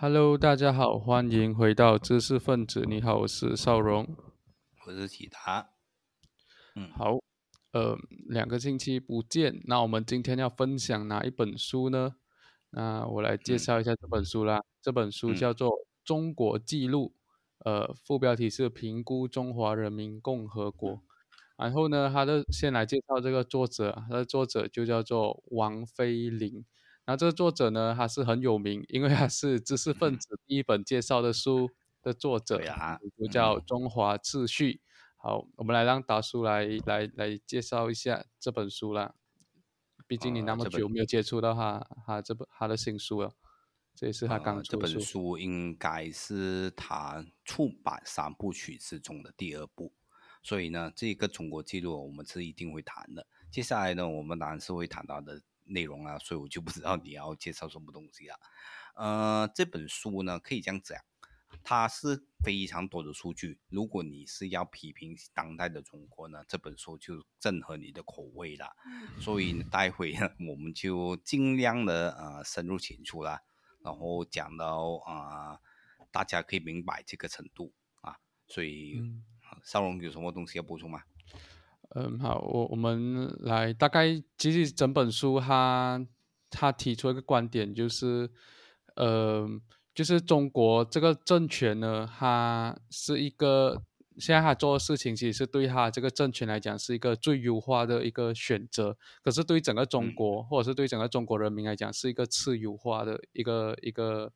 Hello，大家好，欢迎回到知识分子。你好，我是邵荣，我是启达。嗯，好，呃，两个星期不见，那我们今天要分享哪一本书呢？那我来介绍一下这本书啦。这本书叫做《中国记录》，呃，副标题是“评估中华人民共和国”。然后呢，他的先来介绍这个作者，他的作者就叫做王菲林。然后这个作者呢，他是很有名，因为他是知识分子第一本介绍的书的作者呀，就叫《中华秩序》。好，我们来让达叔来来来介绍一下这本书啦。毕竟你那么久没有接触到他，他这本他的新书了，这也是他刚这本书应该是他出版三部曲之中的第二部，所以呢，这个中国记录我们是一定会谈的。接下来呢，我们当然是会谈到的。内容啊，所以我就不知道你要介绍什么东西啊。呃，这本书呢，可以这样讲，它是非常多的数据。如果你是要批评当代的中国呢，这本书就正合你的口味了。所以待会呢，我们就尽量的呃深入浅出啦，然后讲到啊，大家可以明白这个程度啊。所以，少龙有什么东西要补充吗？嗯，好，我我们来大概，其实整本书他他提出一个观点，就是，呃，就是中国这个政权呢，它是一个现在他做的事情，其实是对他这个政权来讲是一个最优化的一个选择，可是对于整个中国或者是对整个中国人民来讲，是一个次优化的一个一个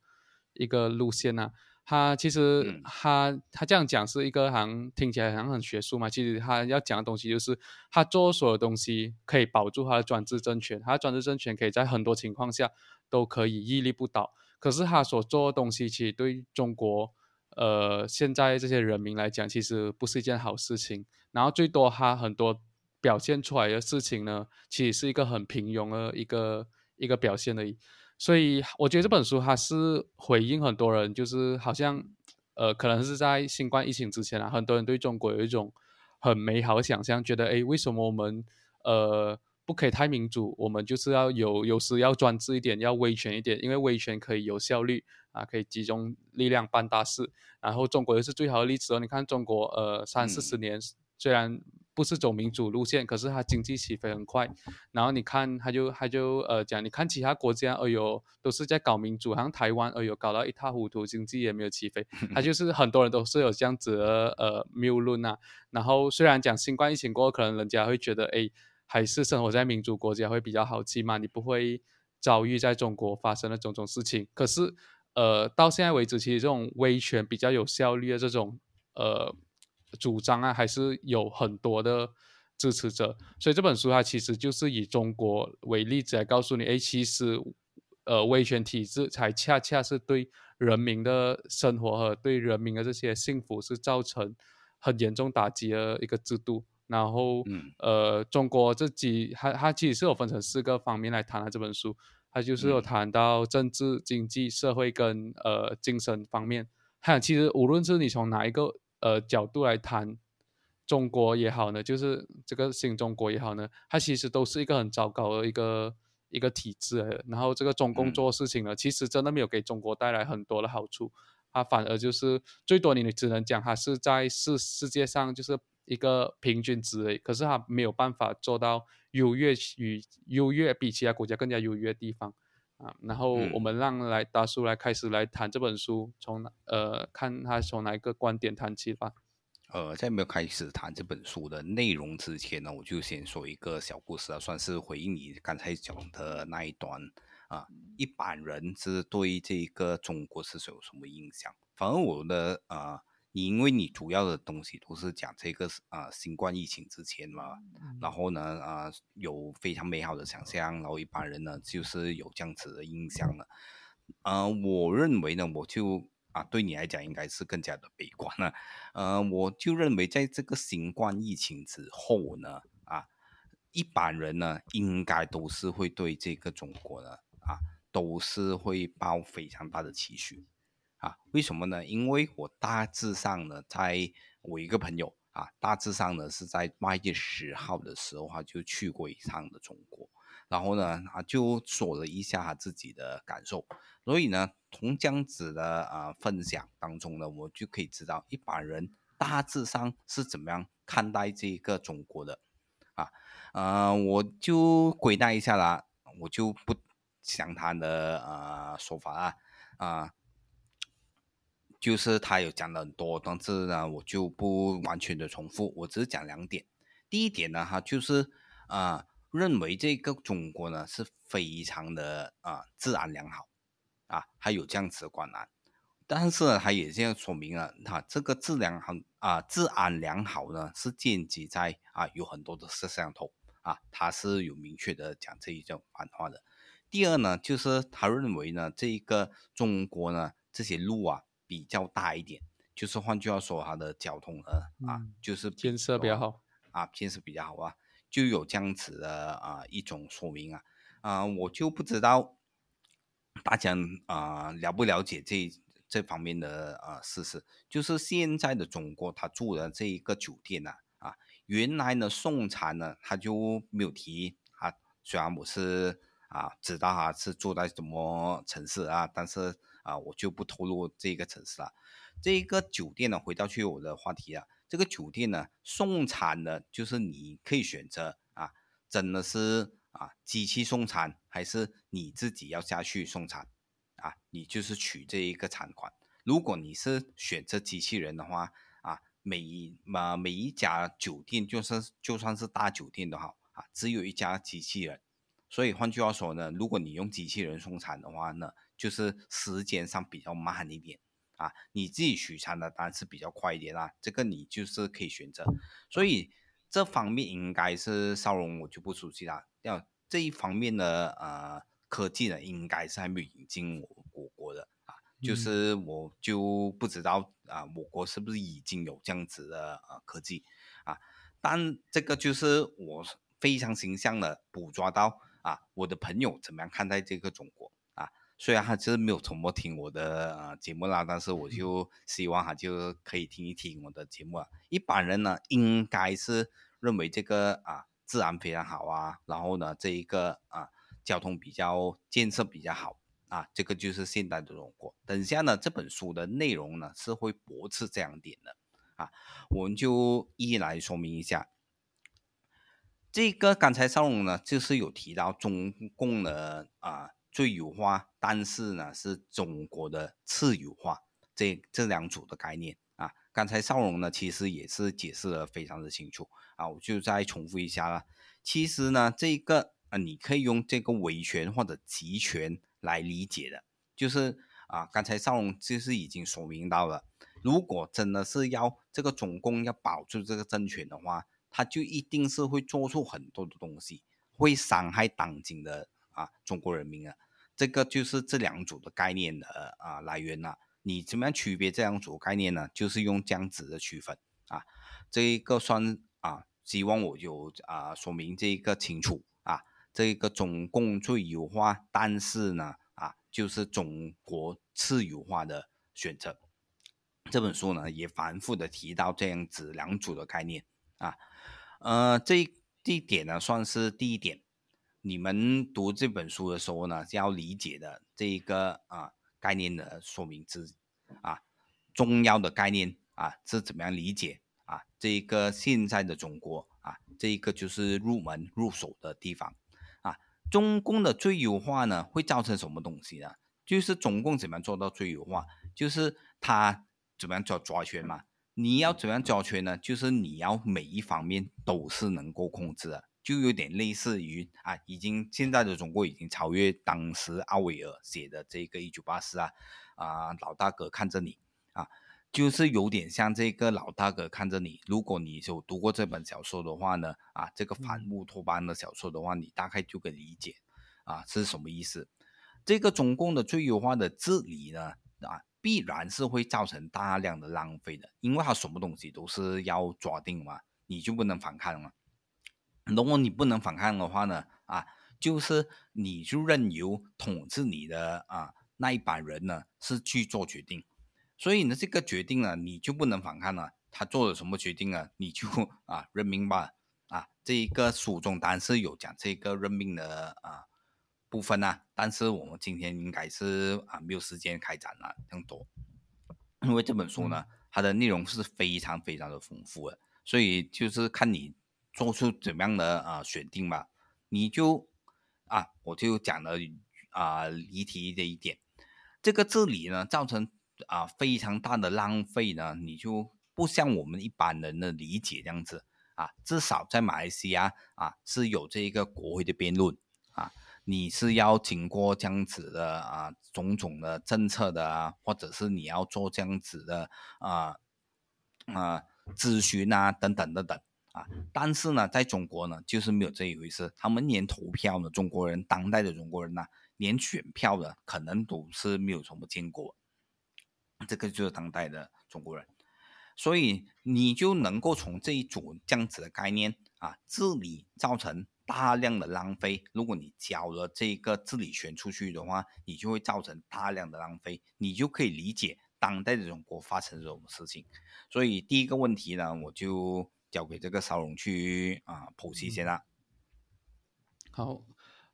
一个路线呐。他其实他他这样讲是一个好像听起来好像很学术嘛，其实他要讲的东西就是他做所有东西可以保住他的专制政权，他的专制政权可以在很多情况下都可以屹立不倒。可是他所做的东西其实对中国呃现在这些人民来讲，其实不是一件好事情。然后最多他很多表现出来的事情呢，其实是一个很平庸的一个一个表现而已。所以我觉得这本书它是回应很多人，就是好像，呃，可能是在新冠疫情之前啊，很多人对中国有一种很美好的想象，觉得哎，为什么我们呃不可以太民主？我们就是要有有时要专制一点，要威权一点，因为威权可以有效率啊，可以集中力量办大事。然后中国又是最好的例子哦，你看中国呃三四十年虽然。不是走民主路线，可是它经济起飞很快。然后你看，他就他就呃讲，你看其他国家，哎呦，都是在搞民主，好像台湾，哎呦，搞到一塌糊涂，经济也没有起飞。他就是很多人都是有这样子的呃谬论啊。然后虽然讲新冠疫情过后，可能人家会觉得，哎，还是生活在民主国家会比较好，起码你不会遭遇在中国发生的种种事情。可是呃，到现在为止，其实这种威权比较有效率的这种呃。主张啊，还是有很多的支持者，所以这本书它其实就是以中国为例子来告诉你，哎，其实，呃，威权体制才恰恰是对人民的生活和对人民的这些幸福是造成很严重打击的一个制度。然后，呃，中国自己它它其实是有分成四个方面来谈的这本书，它就是有谈到政治、经济、社会跟呃精神方面。还有，其实无论是你从哪一个呃，角度来谈中国也好呢，就是这个新中国也好呢，它其实都是一个很糟糕的一个一个体制。然后这个中共做事情呢，其实真的没有给中国带来很多的好处，它反而就是最多你只能讲它是在世世界上就是一个平均值，可是它没有办法做到优越与优越比其他国家更加优越的地方。啊，然后我们让来大叔来开始来谈这本书，从呃看他从哪一个观点谈起吧。呃，在没有开始谈这本书的内容之前呢，我就先说一个小故事啊，算是回应你刚才讲的那一段啊。一般人是对这个中国是有什么印象？反而我的啊。你因为你主要的东西都是讲这个啊新冠疫情之前嘛，然后呢啊有非常美好的想象，然后一般人呢就是有这样子的印象了。呃，我认为呢，我就啊对你来讲应该是更加的悲观了。呃，我就认为在这个新冠疫情之后呢，啊一般人呢应该都是会对这个中国呢啊都是会抱非常大的期许。啊，为什么呢？因为我大致上呢，在我一个朋友啊，大致上呢是在八月十号的时候，他就去过一趟的中国，然后呢，他就说了一下自己的感受。所以呢，从这样子的啊分享当中呢，我就可以知道一般人大致上是怎么样看待这个中国的啊，呃，我就归纳一下啦，我就不详谈的呃说法啊啊。就是他有讲了很多，但是呢，我就不完全的重复，我只是讲两点。第一点呢，他就是啊，认为这个中国呢是非常的啊治安良好啊，还有这样子的观念。但是呢，他也这样说明了，他这个质量很啊治安良好呢是建基在啊有很多的摄像头啊，他是有明确的讲这一种反话的。第二呢，就是他认为呢，这个中国呢这些路啊。比较大一点，就是换句话说，它的交通呢啊，就是建设比较好啊，建设比较好啊，就有这样子的啊一种说明啊啊，我就不知道大家啊了不了解这这方面的啊事实，就是现在的中国，他住的这一个酒店呢啊，原来呢送餐呢他就没有提啊，虽然我是啊知道他是住在什么城市啊，但是。啊，我就不透露这个城市了。这个酒店呢，回到去我的话题啊，这个酒店呢，送餐的，就是你可以选择啊，真的是啊，机器送餐，还是你自己要下去送餐啊？你就是取这一个餐款。如果你是选择机器人的话啊，每一嘛每一家酒店，就算就算是大酒店都好啊，只有一家机器人。所以换句话说呢，如果你用机器人送餐的话呢？就是时间上比较慢一点啊，你自己取餐的单是比较快一点啦，这个你就是可以选择，所以这方面应该是少荣我就不熟悉啦。要这一方面的呃科技呢，应该是还没有引进我我国的啊，就是我就不知道啊，我国是不是已经有这样子的呃科技啊？但这个就是我非常形象的捕捉到啊，我的朋友怎么样看待这个中国。虽然他就是没有怎么听我的呃节目啦，但是我就希望他就可以听一听我的节目啊。一般人呢，应该是认为这个啊治安非常好啊，然后呢这一个啊交通比较建设比较好啊，这个就是现代的中国。等下呢这本书的内容呢是会驳斥这样点的啊，我们就一一来说明一下。这个刚才邵龙呢就是有提到中共的啊。最优化，但是呢是中国的次优化，这这两组的概念啊。刚才邵荣呢其实也是解释的非常的清楚啊，我就再重复一下了。其实呢这个啊你可以用这个维权或者集权来理解的，就是啊刚才邵荣就是已经说明到了，如果真的是要这个总共要保住这个政权的话，他就一定是会做出很多的东西，会伤害当今的。啊，中国人民啊，这个就是这两组的概念的啊来源呐。你怎么样区别这两组概念呢？就是用这样子的区分啊。这一个算啊，希望我有啊说明这一个清楚啊。这一个中共最优化，但是呢啊，就是中国次优化的选择。这本书呢也反复的提到这样子两组的概念啊。呃，这这一点呢算是第一点。你们读这本书的时候呢，要理解的这一个啊概念的说明之啊重要的概念啊是怎么样理解啊这一个现在的中国啊这一个就是入门入手的地方啊中共的最优化呢会造成什么东西呢？就是中共怎么样做到最优化？就是他怎么样抓抓权嘛？你要怎么样抓权呢？就是你要每一方面都是能够控制的。就有点类似于啊，已经现在的中国已经超越当时奥威尔写的这个《一九八四》啊，啊，老大哥看着你啊，就是有点像这个老大哥看着你。如果你有读过这本小说的话呢，啊，这个反乌托邦的小说的话，你大概就可以理解啊是什么意思。这个中共的最优化的治理呢，啊，必然是会造成大量的浪费的，因为他什么东西都是要抓定嘛，你就不能反抗了。如果你不能反抗的话呢，啊，就是你就任由统治你的啊那一班人呢是去做决定，所以呢这个决定呢你就不能反抗了。他做了什么决定啊，你就啊任命吧。啊，这一个书中当然是有讲这个任命的啊部分啊，但是我们今天应该是啊没有时间开展了更多，因为这本书呢，它的内容是非常非常的丰富的，所以就是看你做出怎么样的啊选定吧。你就啊，我就讲了啊离题的一点，这个治理呢造成啊非常大的浪费呢，你就不像我们一般人的理解这样子啊，至少在马来西亚啊是有这个国会的辩论啊。你是要经过这样子的啊种种的政策的啊，或者是你要做这样子的啊啊咨询啊等等等等啊，但是呢，在中国呢就是没有这一回事，他们连投票呢，中国人当代的中国人呢，连选票的可能都是没有什么见过，这个就是当代的中国人，所以你就能够从这一组这样子的概念啊治理造成。大量的浪费，如果你交了这个治理权出去的话，你就会造成大量的浪费，你就可以理解当代的中国发生这种事情。所以第一个问题呢，我就交给这个邵荣去啊剖析一下啦。好，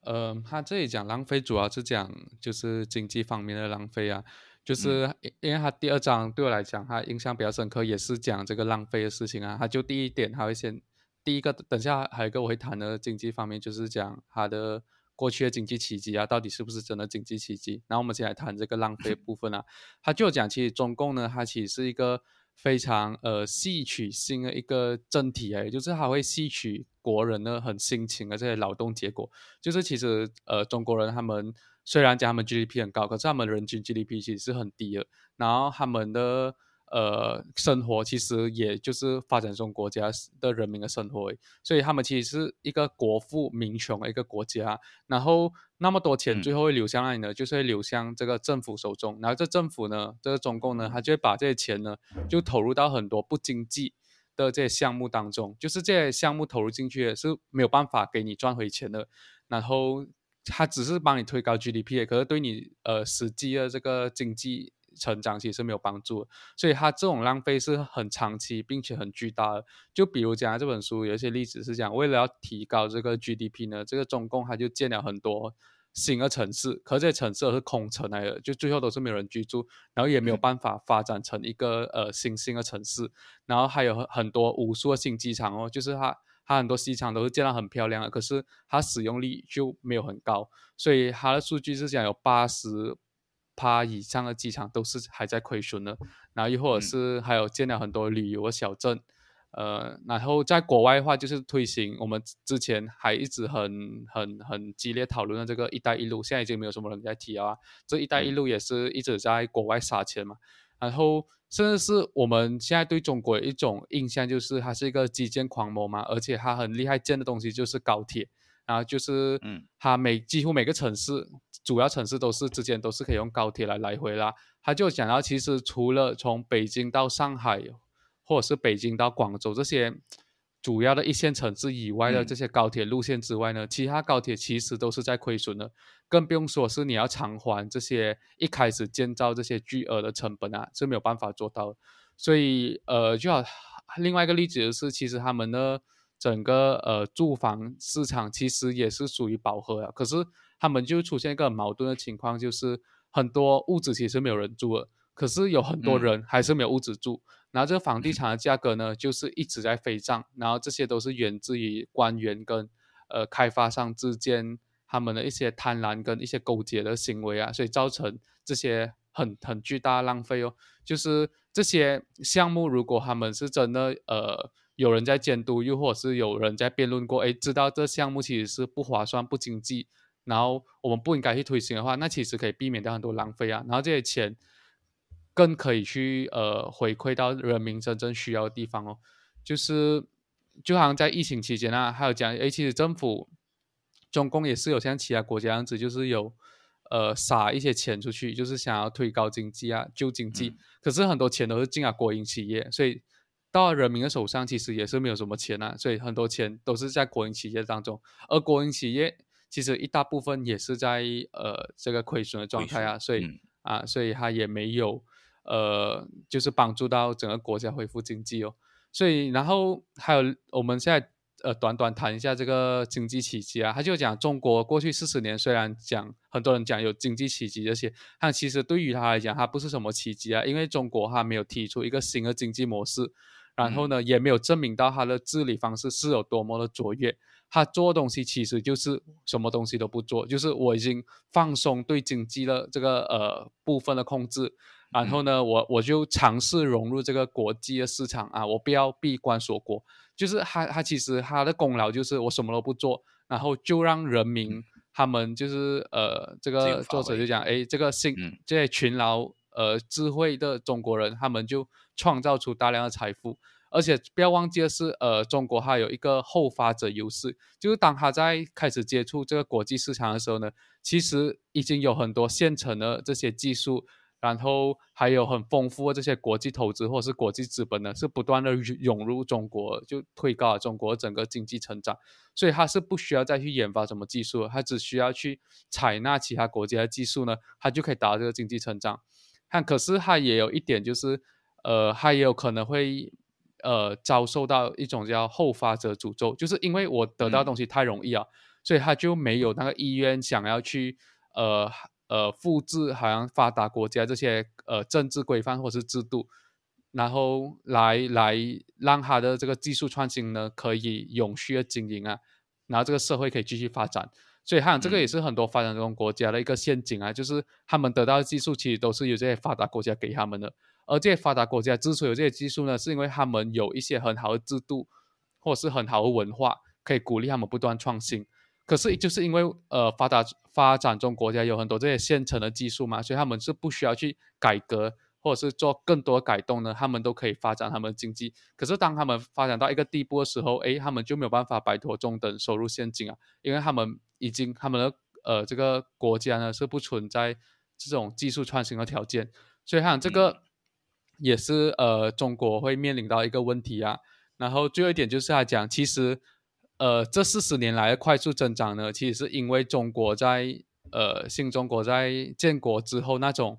呃，他这里讲浪费，主要是讲就是经济方面的浪费啊，就是因为他第二章对我来讲，他印象比较深刻，也是讲这个浪费的事情啊。他就第一点，他会先。第一个，等下还有一个我会谈的经济方面，就是讲他的过去的经济奇迹啊，到底是不是真的经济奇迹？然后我们先来谈这个浪费部分啊。他就讲，其实中共呢，它其实是一个非常呃吸取性的一个政体哎，就是他会吸取国人的很辛勤的这些劳动结果。就是其实呃中国人他们虽然讲他们 GDP 很高，可是他们人均 GDP 其实是很低的。然后他们的呃，生活其实也就是发展中国家的人民的生活，所以他们其实是一个国富民穷的一个国家。然后那么多钱最后会流向哪里呢？就是会流向这个政府手中。然后这政府呢，这个中共呢，他就会把这些钱呢，就投入到很多不经济的这些项目当中。就是这些项目投入进去是没有办法给你赚回钱的。然后他只是帮你推高 GDP，可是对你呃实际的这个经济。成长其实是没有帮助的，所以它这种浪费是很长期并且很巨大的。就比如讲这本书有一些例子是讲，为了要提高这个 GDP 呢，这个中共它就建了很多新的城市，可这些城市都是空城来的，就最后都是没有人居住，然后也没有办法发展成一个呃新兴的城市。然后还有很多无数的新机场哦，就是它它很多机场都是建得很漂亮的，可是它使用率就没有很高，所以它的数据是讲有八十。趴以上的机场都是还在亏损的，然后又或者是还有建了很多旅游的小镇，呃，然后在国外的话就是推行我们之前还一直很很很激烈讨论的这个“一带一路”，现在已经没有什么人在提啊。这“一带一路”也是一直在国外撒钱嘛，然后甚至是我们现在对中国一种印象就是它是一个基建狂魔嘛，而且它很厉害建的东西就是高铁。然后就是，嗯，它每几乎每个城市，主要城市都是之间都是可以用高铁来来回啦。他就讲到，其实除了从北京到上海，或者是北京到广州这些主要的一线城市以外的这些高铁路线之外呢，其他高铁其实都是在亏损的，更不用说是你要偿还这些一开始建造这些巨额的成本啊，是没有办法做到。所以，呃，就好另外一个例子是，其实他们呢。整个呃住房市场其实也是属于饱和了，可是他们就出现一个矛盾的情况，就是很多屋子其实没有人住了，可是有很多人还是没有屋子住。然后这个房地产的价格呢，就是一直在飞涨，然后这些都是源自于官员跟呃开发商之间他们的一些贪婪跟一些勾结的行为啊，所以造成这些很很巨大浪费哦。就是这些项目如果他们是真的呃。有人在监督，又或者是有人在辩论过，哎，知道这项目其实是不划算、不经济，然后我们不应该去推行的话，那其实可以避免掉很多浪费啊。然后这些钱更可以去呃回馈到人民真正需要的地方哦。就是就好像在疫情期间啊，还有讲，哎，其实政府中共也是有像其他国家样子，就是有呃撒一些钱出去，就是想要推高经济啊、救经济。可是很多钱都是进了国营企业，所以。到人民的手上，其实也是没有什么钱啊，所以很多钱都是在国营企业当中，而国营企业其实一大部分也是在呃这个亏损的状态啊，所以啊，所以它也没有呃就是帮助到整个国家恢复经济哦，所以然后还有我们现在呃短短谈一下这个经济奇迹啊，他就讲中国过去四十年虽然讲很多人讲有经济奇迹这些，但其实对于他来讲，它不是什么奇迹啊，因为中国还没有提出一个新的经济模式，然后呢也没有证明到他的治理方式是有多么的卓越。他做东西其实就是什么东西都不做，就是我已经放松对经济的这个呃部分的控制，然后呢，我我就尝试融入这个国际的市场啊，我不要闭关锁国，就是他他其实他的功劳就是我什么都不做，然后就让人民他们就是呃这个作者就讲哎这个新这些勤劳呃智慧的中国人，他们就创造出大量的财富。而且不要忘记的是，呃，中国还有一个后发者优势，就是当他在开始接触这个国际市场的时候呢，其实已经有很多现成的这些技术，然后还有很丰富的这些国际投资或者是国际资本呢，是不断的涌入中国，就推高了中国整个经济成长。所以他是不需要再去研发什么技术，他只需要去采纳其他国家的技术呢，他就可以达到这个经济成长。看，可是他也有一点就是，呃，他也有可能会。呃，遭受到一种叫后发者诅咒，就是因为我得到东西太容易啊，所以他就没有那个意愿想要去呃呃复制好像发达国家这些呃政治规范或是制度，然后来来让他的这个技术创新呢可以永续的经营啊，然后这个社会可以继续发展，所以他这个也是很多发展中国家的一个陷阱啊，就是他们得到的技术其实都是由这些发达国家给他们的。而这些发达国家之所以有这些技术呢，是因为他们有一些很好的制度，或者是很好的文化，可以鼓励他们不断创新。可是就是因为呃发达发展中国家有很多这些现成的技术嘛，所以他们是不需要去改革或者是做更多改动呢，他们都可以发展他们的经济。可是当他们发展到一个地步的时候，诶，他们就没有办法摆脱中等收入陷阱啊，因为他们已经他们的呃这个国家呢是不存在这种技术创新的条件，所以像这个。也是呃，中国会面临到一个问题啊。然后最后一点就是他讲，其实呃，这四十年来的快速增长呢，其实是因为中国在呃新中国在建国之后那种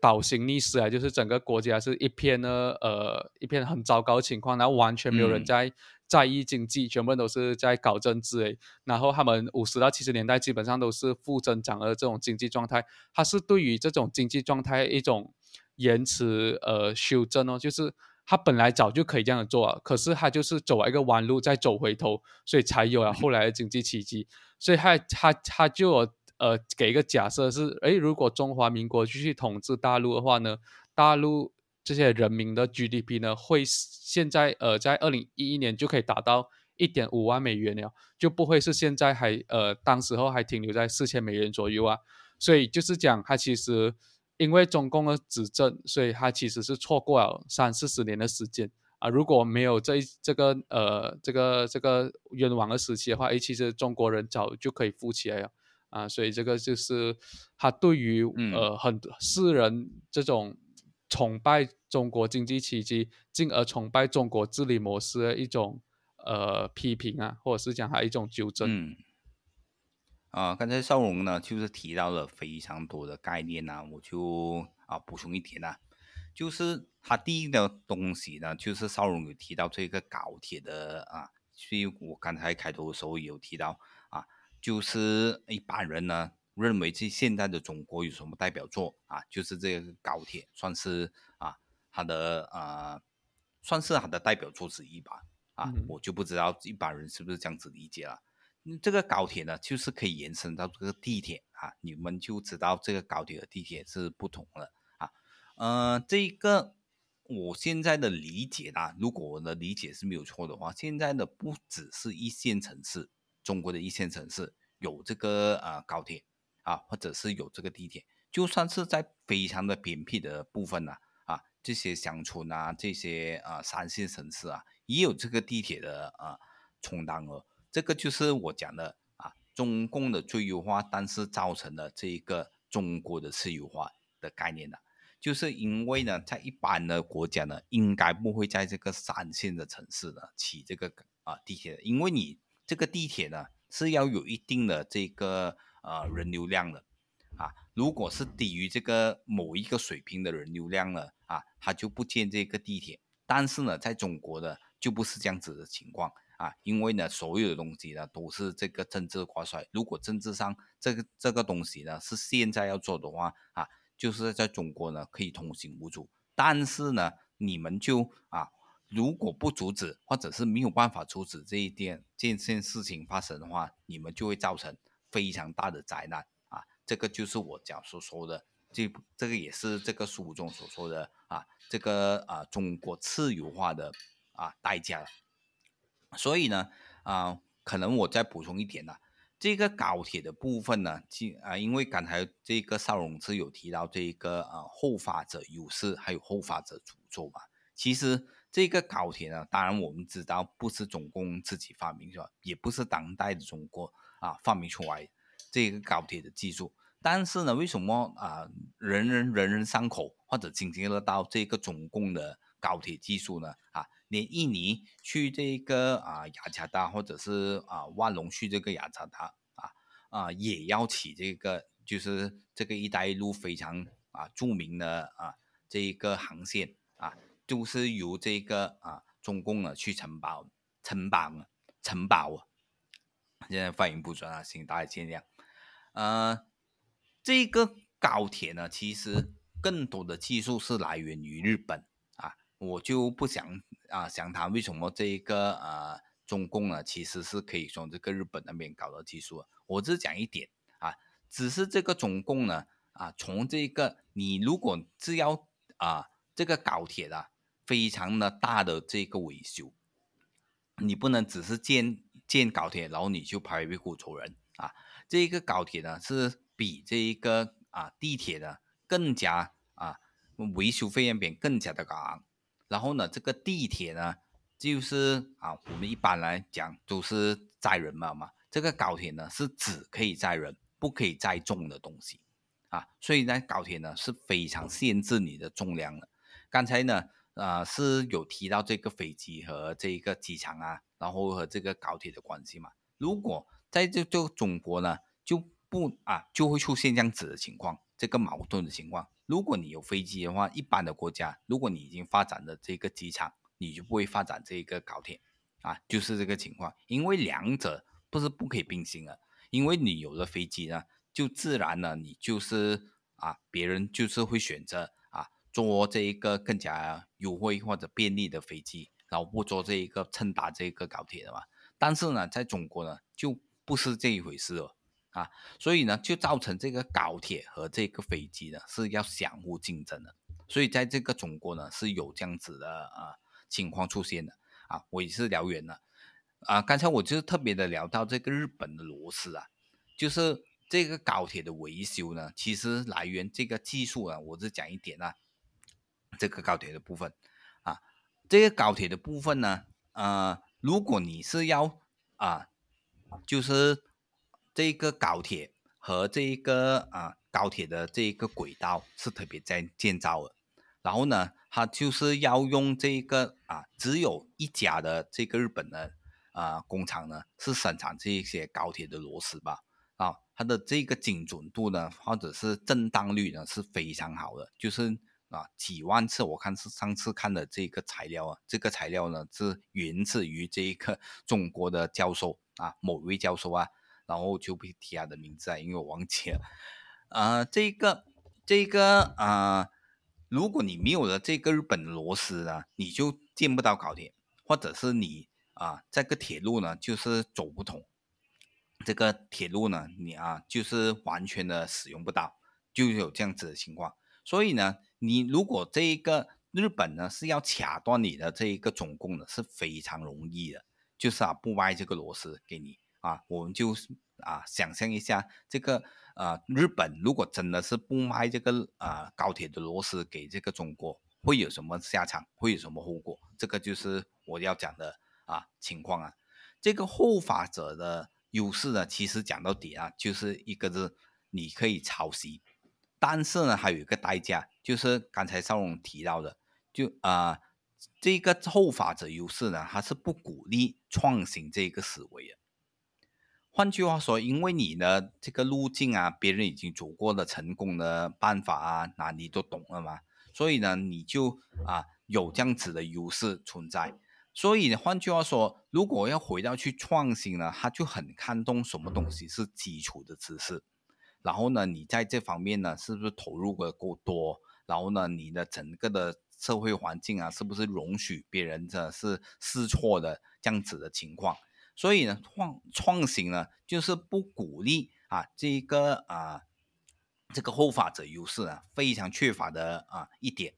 倒行逆施啊，就是整个国家是一片呢呃一片很糟糕的情况，然后完全没有人在在意经济，全部都是在搞政治诶。然后他们五十到七十年代基本上都是负增长的这种经济状态，它是对于这种经济状态一种。延迟呃修正哦，就是他本来早就可以这样做啊，可是他就是走了一个弯路再走回头，所以才有了后来的经济奇迹。所以他他他就呃给一个假设是，诶，如果中华民国继续统治大陆的话呢，大陆这些人民的 GDP 呢会现在呃在二零一一年就可以达到一点五万美元了，就不会是现在还呃当时候还停留在四千美元左右啊。所以就是讲他其实。因为中共的执政，所以他其实是错过了三四十年的时间啊！如果没有这这个呃这个这个冤枉的时期的话，诶，其实中国人早就可以富起来了啊！所以这个就是他对于呃很世人这种崇拜中国经济奇迹，进而崇拜中国治理模式的一种呃批评啊，或者是讲他一种纠正。啊，刚才邵荣呢，就是提到了非常多的概念呐，我就啊补充一点呐，就是他第一个东西呢，就是邵荣有提到这个高铁的啊，所以我刚才开头的时候有提到啊，就是一般人呢认为这现在的中国有什么代表作啊，就是这个高铁算是啊他的啊算是他的代表作之一吧，啊，我就不知道一般人是不是这样子理解了。这个高铁呢，就是可以延伸到这个地铁啊，你们就知道这个高铁和地铁是不同的啊。呃，这个我现在的理解啊，如果我的理解是没有错的话，现在的不只是一线城市，中国的一线城市有这个呃高铁啊，或者是有这个地铁，就算是在非常的偏僻的部分呢啊，这些乡村啊，这些啊三线城市啊，也有这个地铁的啊充当了。这个就是我讲的啊，中共的最优化，但是造成了这一个中国的私有化的概念呢，就是因为呢，在一般的国家呢，应该不会在这个三线的城市呢起这个啊地铁，因为你这个地铁呢是要有一定的这个呃人流量的啊，如果是低于这个某一个水平的人流量呢啊，它就不建这个地铁。但是呢，在中国的就不是这样子的情况。啊，因为呢，所有的东西呢都是这个政治挂帅。如果政治上这个这个东西呢是现在要做的话啊，就是在中国呢可以通行无阻。但是呢，你们就啊，如果不阻止，或者是没有办法阻止这一件这件事情发生的话，你们就会造成非常大的灾难啊。这个就是我讲所说的，这这个也是这个书中所说的啊，这个啊中国次油化的啊代价了。所以呢，啊，可能我再补充一点呢，这个高铁的部分呢，其啊，因为刚才这个邵荣志有提到这个呃后发者优势，还有后发者诅咒嘛。其实这个高铁呢，当然我们知道不是中共自己发明是吧？也不是当代的中国啊发明出来这个高铁的技术。但是呢，为什么啊人人人人伤口或者津津乐道这个中共的高铁技术呢？啊？连印尼去这个啊雅加达，或者是啊万隆去这个雅加达啊啊也要起这个，就是这个“一带一路”非常啊著名的啊这一个航线啊，就是由这个啊中共呢去承包承包承包啊，现在发音不准啊，请大家见谅。呃，这个高铁呢，其实更多的技术是来源于日本。我就不想啊详谈为什么这一个呃中共呢，其实是可以从这个日本那边搞到技术。我只讲一点啊，只是这个中共呢啊，从这个你如果是要啊这个高铁的非常的大的这个维修，你不能只是建建高铁，然后你就拍屁股走人啊。这一个高铁呢是比这一个啊地铁的更加啊维修费用变更加的高昂。然后呢，这个地铁呢，就是啊，我们一般来讲都是载人嘛嘛。这个高铁呢，是只可以载人，不可以载重的东西啊。所以呢，高铁呢是非常限制你的重量的。刚才呢，呃，是有提到这个飞机和这个机场啊，然后和这个高铁的关系嘛。如果在这就中国呢，就不啊，就会出现这样子的情况，这个矛盾的情况。如果你有飞机的话，一般的国家，如果你已经发展的这个机场，你就不会发展这个高铁，啊，就是这个情况。因为两者不是不可以并行的，因为你有了飞机呢，就自然呢，你就是啊，别人就是会选择啊，坐这一个更加优惠或者便利的飞机，然后不坐这一个乘搭这个高铁的嘛。但是呢，在中国呢，就不是这一回事了。啊，所以呢，就造成这个高铁和这个飞机呢是要相互竞争的，所以在这个中国呢是有这样子的啊情况出现的啊。我也是聊远了啊，刚才我就特别的聊到这个日本的螺丝啊，就是这个高铁的维修呢，其实来源这个技术啊，我只讲一点啊，这个高铁的部分啊，这个高铁的部分呢，呃，如果你是要啊，就是。这个高铁和这一个啊高铁的这一个轨道是特别在建造的，然后呢，它就是要用这个啊只有一家的这个日本的啊工厂呢是生产这些高铁的螺丝吧啊，它的这个精准度呢或者是震荡率呢是非常好的，就是啊几万次我看是上次看的这个材料啊，这个材料呢是源自于这一个 中国的教授啊某位教授啊。然后就不提他的名字啊，因为我忘记了。啊，这个这个啊，如果你没有了这个日本螺丝呢，你就见不到高铁，或者是你啊，这个铁路呢就是走不通。这个铁路呢，你啊就是完全的使用不到，就有这样子的情况。所以呢，你如果这一个日本呢是要卡断你的这一个总共呢是非常容易的，就是啊不歪这个螺丝给你。啊，我们就啊想象一下，这个呃日本如果真的是不卖这个啊高铁的螺丝给这个中国，会有什么下场？会有什么后果？这个就是我要讲的啊情况啊。这个后发者的优势呢，其实讲到底啊，就是一个是你可以抄袭，但是呢还有一个代价，就是刚才邵龙提到的，就啊这个后发者优势呢，它是不鼓励创新这个思维的。换句话说，因为你的这个路径啊，别人已经走过了成功的办法啊，那你都懂了嘛？所以呢，你就啊有这样子的优势存在。所以换句话说，如果要回到去创新呢，他就很看重什么东西是基础的知识，然后呢，你在这方面呢，是不是投入的够多？然后呢，你的整个的社会环境啊，是不是容许别人的是试错的这样子的情况？所以呢，创创新呢，就是不鼓励啊，这个啊，这个后发者优势啊，非常缺乏的啊一点。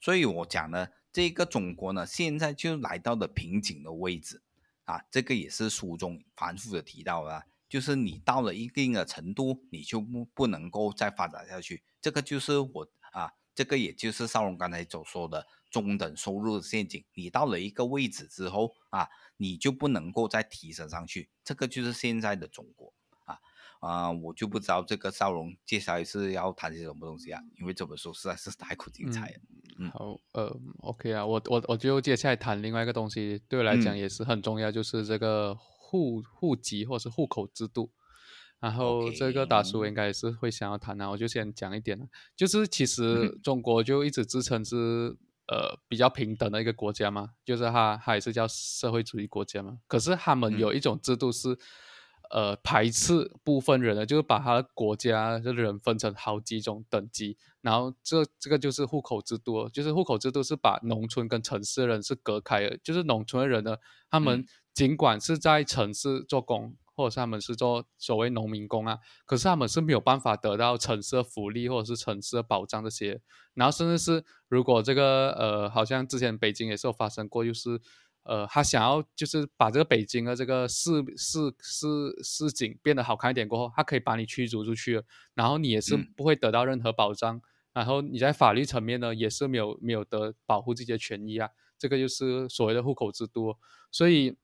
所以我讲呢。这个中国呢，现在就来到了瓶颈的位置啊，这个也是书中反复的提到的，就是你到了一定的程度，你就不不能够再发展下去。这个就是我啊，这个也就是少龙刚才所说的中等收入的陷阱。你到了一个位置之后啊，你就不能够再提升上去。这个就是现在的中国。啊啊，我就不知道这个少龙接下来是要谈些什么东西啊，因为这本书实在是太过精彩了。嗯，好，呃，OK 啊，我我我就接下来谈另外一个东西，对我来讲也是很重要，就是这个户户籍或是户口制度。然后这个大叔应该也是会想要谈啊，我就先讲一点就是其实中国就一直自称是呃比较平等的一个国家嘛，就是他他也是叫社会主义国家嘛，可是他们有一种制度是。呃，排斥部分人呢，就是把他的国家的人分成好几种等级，然后这这个就是户口制度，就是户口制度是把农村跟城市的人是隔开的，就是农村的人呢，他们尽管是在城市做工，或者是他们是做所谓农民工啊，可是他们是没有办法得到城市的福利或者是城市的保障这些，然后甚至是如果这个呃，好像之前北京也是有发生过，就是。呃，他想要就是把这个北京的这个市市市市景变得好看一点过后，他可以把你驱逐出去，然后你也是不会得到任何保障，然后你在法律层面呢也是没有没有得保护自己的权益啊，这个就是所谓的户口制度。所以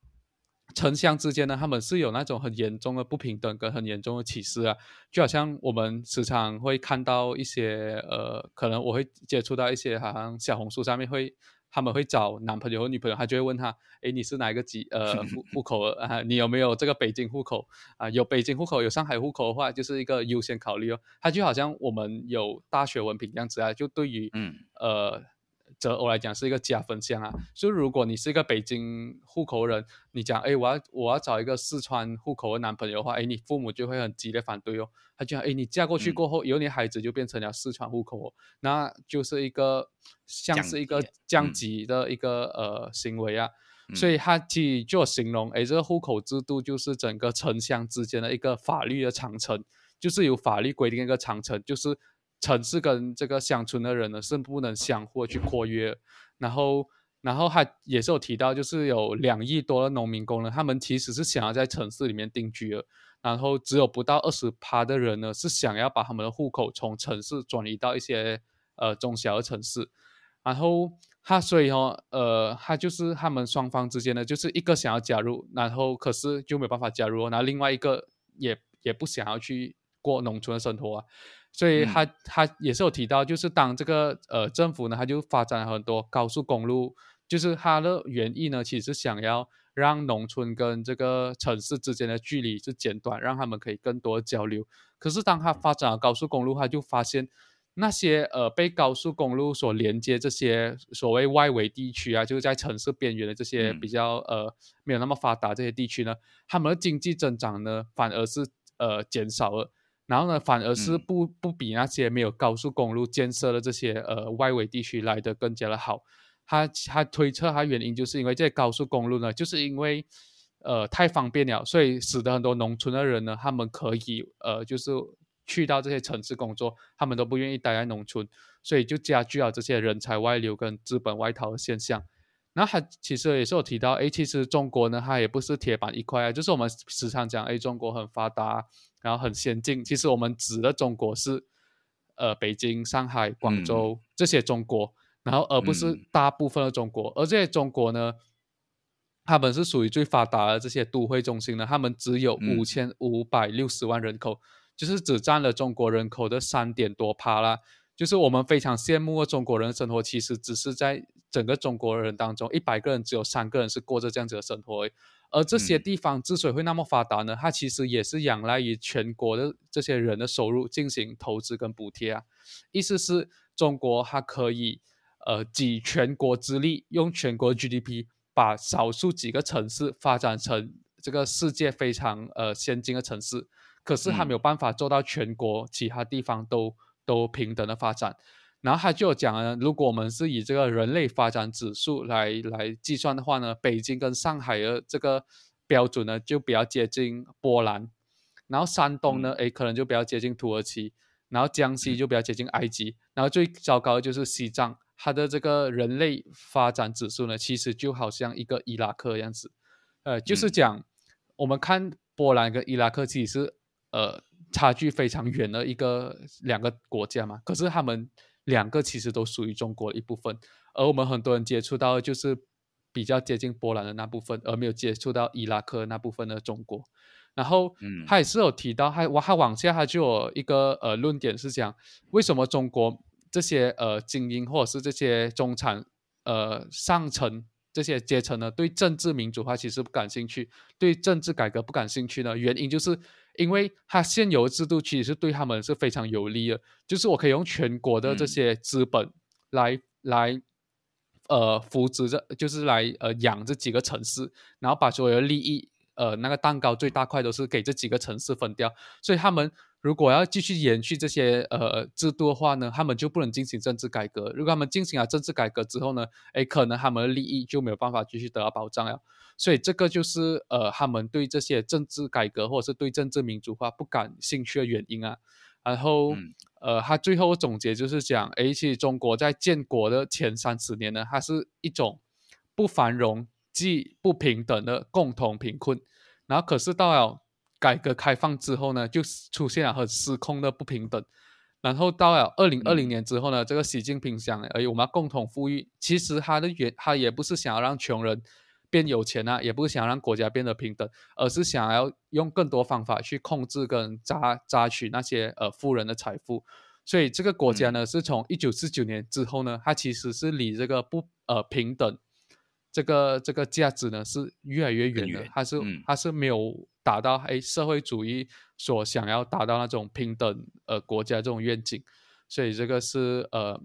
城乡之间呢，他们是有那种很严重的不平等跟很严重的歧视啊，就好像我们时常会看到一些呃，可能我会接触到一些好像小红书上面会。他们会找男朋友或女朋友，他就会问他：哎，你是哪一个籍？呃，户户口啊？你有没有这个北京户口啊？有北京户口，有上海户口的话，就是一个优先考虑哦。他就好像我们有大学文凭这样子啊，就对于嗯呃。择偶来讲是一个加分项啊，就如果你是一个北京户口人，你讲哎我要我要找一个四川户口的男朋友的话，哎你父母就会很激烈反对哦，他讲哎你嫁过去过后，以后你孩子就变成了四川户口，哦。那就是一个像是一个降级的一个呃行为啊，所以他去做形容，哎这个户口制度就是整个城乡之间的一个法律的长城，就是有法律规定一个长城，就是。城市跟这个乡村的人呢是不能相互去扩约，然后，然后他也是有提到，就是有两亿多的农民工呢，他们其实是想要在城市里面定居的，然后只有不到二十趴的人呢是想要把他们的户口从城市转移到一些呃中小的城市，然后他所以哦，呃，他就是他们双方之间呢，就是一个想要加入，然后可是就没办法加入，然后另外一个也也不想要去过农村的生活啊。所以他他也是有提到，就是当这个呃政府呢，他就发展很多高速公路，就是他的原意呢，其实是想要让农村跟这个城市之间的距离是减短，让他们可以更多交流。可是当他发展了高速公路，他就发现那些呃被高速公路所连接这些所谓外围地区啊，就是在城市边缘的这些比较呃没有那么发达这些地区呢，他们的经济增长呢反而是呃减少了。然后呢，反而是不不比那些没有高速公路建设的这些呃外围地区来的更加的好。他他推测他原因就是因为这些高速公路呢，就是因为呃太方便了，所以使得很多农村的人呢，他们可以呃就是去到这些城市工作，他们都不愿意待在农村，所以就加剧了这些人才外流跟资本外逃的现象。那他其实也是有提到，哎，其实中国呢，它也不是铁板一块啊，就是我们时常讲，哎，中国很发达。然后很先进，其实我们指的中国是，呃，北京、上海、广州这些中国，然后而不是大部分的中国。而这些中国呢，他们是属于最发达的这些都会中心呢，他们只有五千五百六十万人口，就是只占了中国人口的三点多趴啦。就是我们非常羡慕的中国人生活，其实只是在整个中国人当中，一百个人只有三个人是过着这样子的生活。而这些地方之所以会那么发达呢，它其实也是仰赖于全国的这些人的收入进行投资跟补贴啊。意思是中国它可以呃集全国之力，用全国 GDP 把少数几个城市发展成这个世界非常呃先进的城市，可是他没有办法做到全国其他地方都都平等的发展。然后他就讲了，如果我们是以这个人类发展指数来来计算的话呢，北京跟上海的这个标准呢就比较接近波兰，然后山东呢，哎，可能就比较接近土耳其，然后江西就比较接近埃及，然后最糟糕的就是西藏，它的这个人类发展指数呢，其实就好像一个伊拉克样子，呃，就是讲我们看波兰跟伊拉克其实是呃差距非常远的一个两个国家嘛，可是他们。两个其实都属于中国的一部分，而我们很多人接触到的就是比较接近波兰的那部分，而没有接触到伊拉克那部分的中国。然后，嗯，他也是有提到，他他往下他就有一个呃论点是讲，为什么中国这些呃精英或者是这些中产呃上层。这些阶层呢，对政治民主化其实不感兴趣，对政治改革不感兴趣呢？原因就是因为它现有的制度其实是对他们是非常有利的，就是我可以用全国的这些资本来来呃扶植这，就是来呃养这几个城市，然后把所有的利益呃那个蛋糕最大块都是给这几个城市分掉，所以他们。如果要继续延续这些呃制度的话呢，他们就不能进行政治改革。如果他们进行了政治改革之后呢，哎，可能他们的利益就没有办法继续得到保障了。所以这个就是呃他们对这些政治改革或者是对政治民主化不感兴趣的原因啊。然后呃，他最后总结就是讲，哎，其实中国在建国的前三十年呢，它是一种不繁荣、既不平等的共同贫困。然后可是到了改革开放之后呢，就出现了很失控的不平等。然后到了二零二零年之后呢，这个习近平想，哎，我们要共同富裕。其实他的原他也不是想要让穷人变有钱啊，也不是想让国家变得平等，而是想要用更多方法去控制跟榨榨取那些呃富人的财富。所以这个国家呢，是从一九四九年之后呢，它其实是离这个不呃平等这个这个价值呢是越来越远的。它是它是没有。达到哎社会主义所想要达到那种平等呃国家这种愿景，所以这个是呃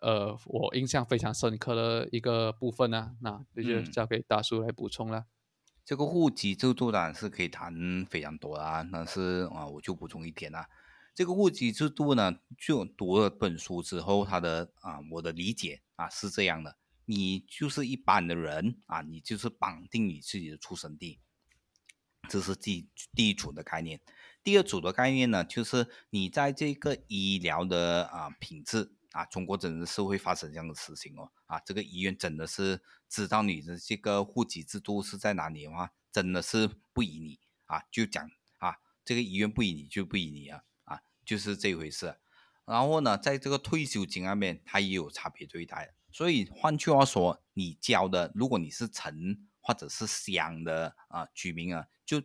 呃我印象非常深刻的一个部分呢。那这就交给大叔来补充了。这个户籍制度当然是可以谈非常多啊，但是啊我就补充一点啊。这个户籍制度呢，就读了本书之后，它的啊我的理解啊是这样的：你就是一般的人啊，你就是绑定你自己的出生地。这是第第一组的概念，第二组的概念呢，就是你在这个医疗的啊品质啊，中国真的是会发生这样的事情哦啊，这个医院真的是知道你的这个户籍制度是在哪里的话，真的是不以你啊，就讲啊，这个医院不以你就不以你啊啊，就是这回事。然后呢，在这个退休金那边，它也有差别对待。所以换句话说，你交的，如果你是城或者是乡的啊居民啊。就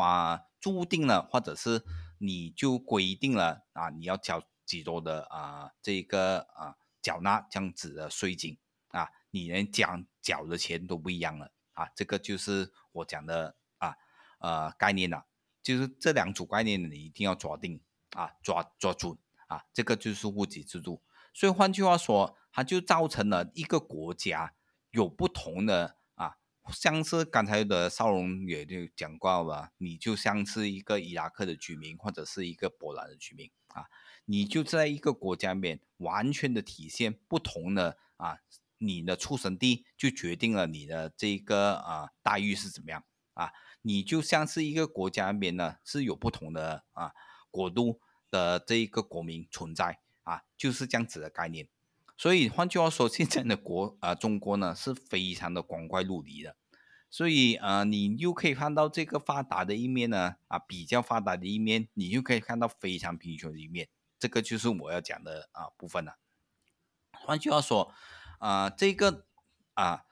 啊，注定了，或者是你就规定了啊，你要交几多的啊，这个啊，缴纳这样子的税金啊，你连缴缴的钱都不一样了啊，这个就是我讲的啊，呃，概念了，就是这两组概念你一定要抓定啊，抓抓准啊，这个就是户籍制度。所以换句话说，它就造成了一个国家有不同的啊。像是刚才的少龙也就讲过吧，你就像是一个伊拉克的居民或者是一个波兰的居民啊，你就在一个国家里面完全的体现不同的啊，你的出生地就决定了你的这个啊待遇是怎么样啊，你就像是一个国家里面呢是有不同的啊国度的这一个国民存在啊，就是这样子的概念。所以换句话说，现在的国啊，中国呢是非常的光怪陆离的。所以啊，你又可以看到这个发达的一面呢，啊，比较发达的一面，你又可以看到非常贫穷的一面。这个就是我要讲的啊部分了。换句话说，啊，这个啊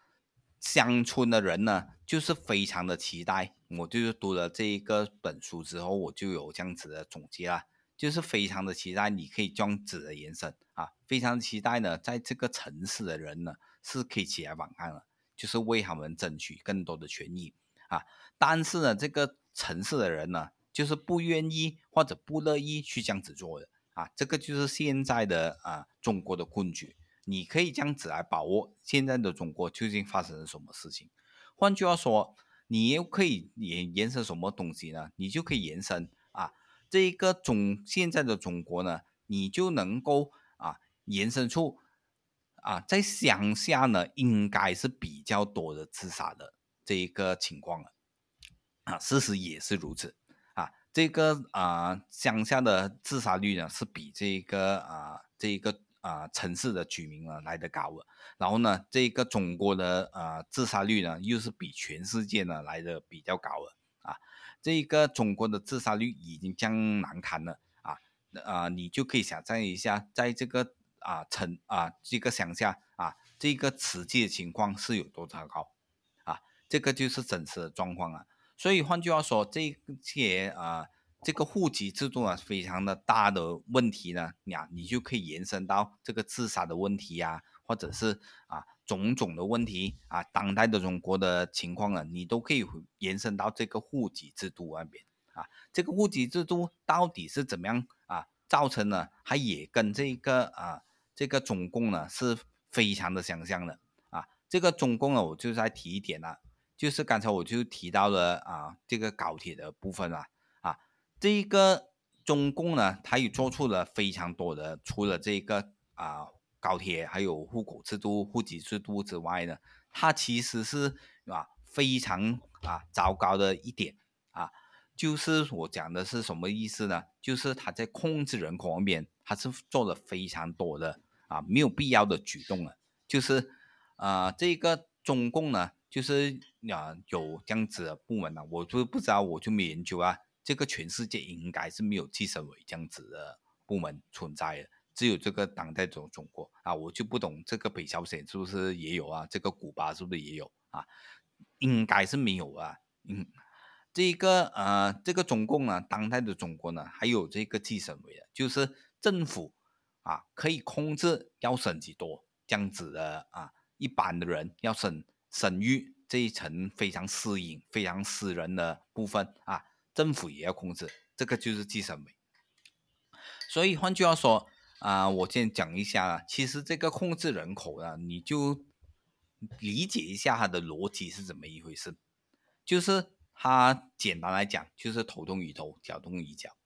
乡村的人呢，就是非常的期待。我就是读了这一个本书之后，我就有这样子的总结了。就是非常的期待，你可以这样子的延伸啊，非常期待呢，在这个城市的人呢是可以起来反抗了，就是为他们争取更多的权益啊。但是呢，这个城市的人呢，就是不愿意或者不乐意去这样子做的啊。这个就是现在的啊中国的困局。你可以这样子来把握现在的中国究竟发生了什么事情。换句话说，你又可以延延伸什么东西呢？你就可以延伸啊，这一个中现在的中国呢，你就能够延伸出啊，在乡下呢，应该是比较多的自杀的这一个情况了。啊，事实也是如此。啊，这个啊乡下的自杀率呢是比这个啊这个。啊，城市的居民呢来的高了，然后呢，这个中国的呃自杀率呢又是比全世界呢来的比较高了啊，这个中国的自杀率已经将难堪了。啊，啊，你就可以想象一下，在这个啊城啊这个乡下啊，这个实际的情况是有多糟糕啊，这个就是真实的状况啊，所以换句话说，这些啊。这个户籍制度啊，非常的大的问题呢，呀，你就可以延伸到这个自杀的问题呀，或者是啊种种的问题啊，当代的中国的情况啊，你都可以延伸到这个户籍制度那边啊。这个户籍制度到底是怎么样啊造成呢？它也跟这个啊这个中共呢是非常的相像的啊。这个中共呢，我就再提一点了，就是刚才我就提到了啊这个高铁的部分啊。这一个中共呢，它也做出了非常多的，除了这个啊高铁还有户口制度、户籍制度之外呢，它其实是啊非常啊糟糕的一点啊，就是我讲的是什么意思呢？就是它在控制人口方面，它是做了非常多的啊没有必要的举动了，就是啊这个中共呢，就是啊有这样子的部门呢，我就不知道，我就没研究啊。这个全世界应该是没有计生委这样子的部门存在的，只有这个当代中中国啊，我就不懂这个北朝鲜是不是也有啊？这个古巴是不是也有啊？应该是没有啊。嗯，这个呃，这个中共呢，当代的中国呢，还有这个计生委的，就是政府啊，可以控制要生几多这样子的啊，一般的人要生生育这一层非常私隐、非常私人的部分啊。政府也要控制，这个就是计生委。所以换句话说啊，我先讲一下，其实这个控制人口呢，你就理解一下它的逻辑是怎么一回事。就是它简单来讲，就是头痛医头，脚痛医脚，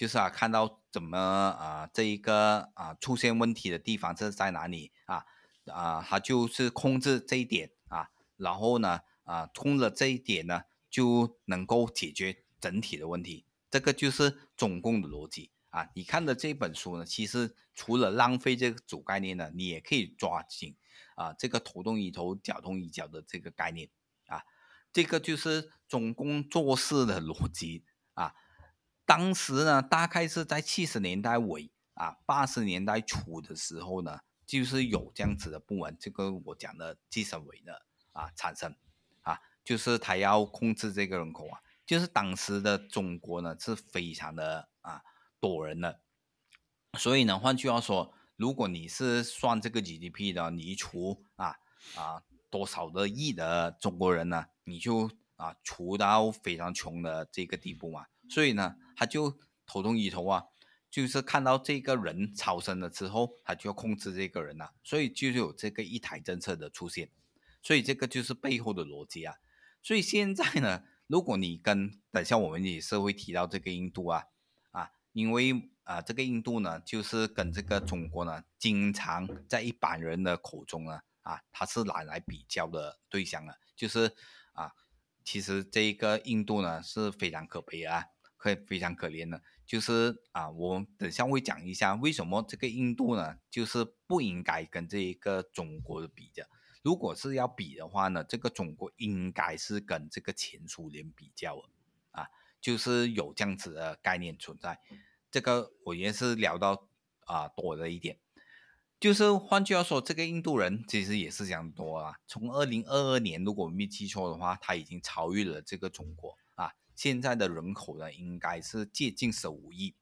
就是啊，看到怎么啊这一个啊出现问题的地方是在哪里啊啊，它就是控制这一点啊，然后呢啊，通了这一点呢，就能够解决。整体的问题，这个就是总共的逻辑啊！你看的这本书呢，其实除了浪费这个主概念呢，你也可以抓紧啊这个头痛医头、脚痛医脚的这个概念啊，这个就是总共做事的 逻辑啊。当时呢，大概是在七十年代尾啊，八十年代初的时候呢，就是有这样子的部门，这个我讲的计生委的啊产生啊，就是他要控制这个人口啊。就是当时的中国呢是非常的啊多人的，所以呢，换句话说，如果你是算这个 GDP 的，你一除啊啊多少的亿的中国人呢，你就啊除到非常穷的这个地步嘛。所以呢，他就头痛医头啊，就是看到这个人超生了之后，他就要控制这个人了，所以就有这个一台政策的出现。所以这个就是背后的逻辑啊。所以现在呢。如果你跟等下我们也是会提到这个印度啊啊，因为啊这个印度呢，就是跟这个中国呢，经常在一般人的口中呢啊，他是拿来比较的对象了。就是啊，其实这个印度呢是非常可悲啊，会非常可怜的。就是啊，我等下会讲一下为什么这个印度呢，就是不应该跟这一个中国比较。如果是要比的话呢，这个中国应该是跟这个前苏联比较了啊，就是有这样子的概念存在。这个我也是聊到啊多了一点，就是换句话说，这个印度人其实也是讲多啊。从二零二二年，如果我没记错的话，他已经超越了这个中国。现在的人口呢，应该是接近十五亿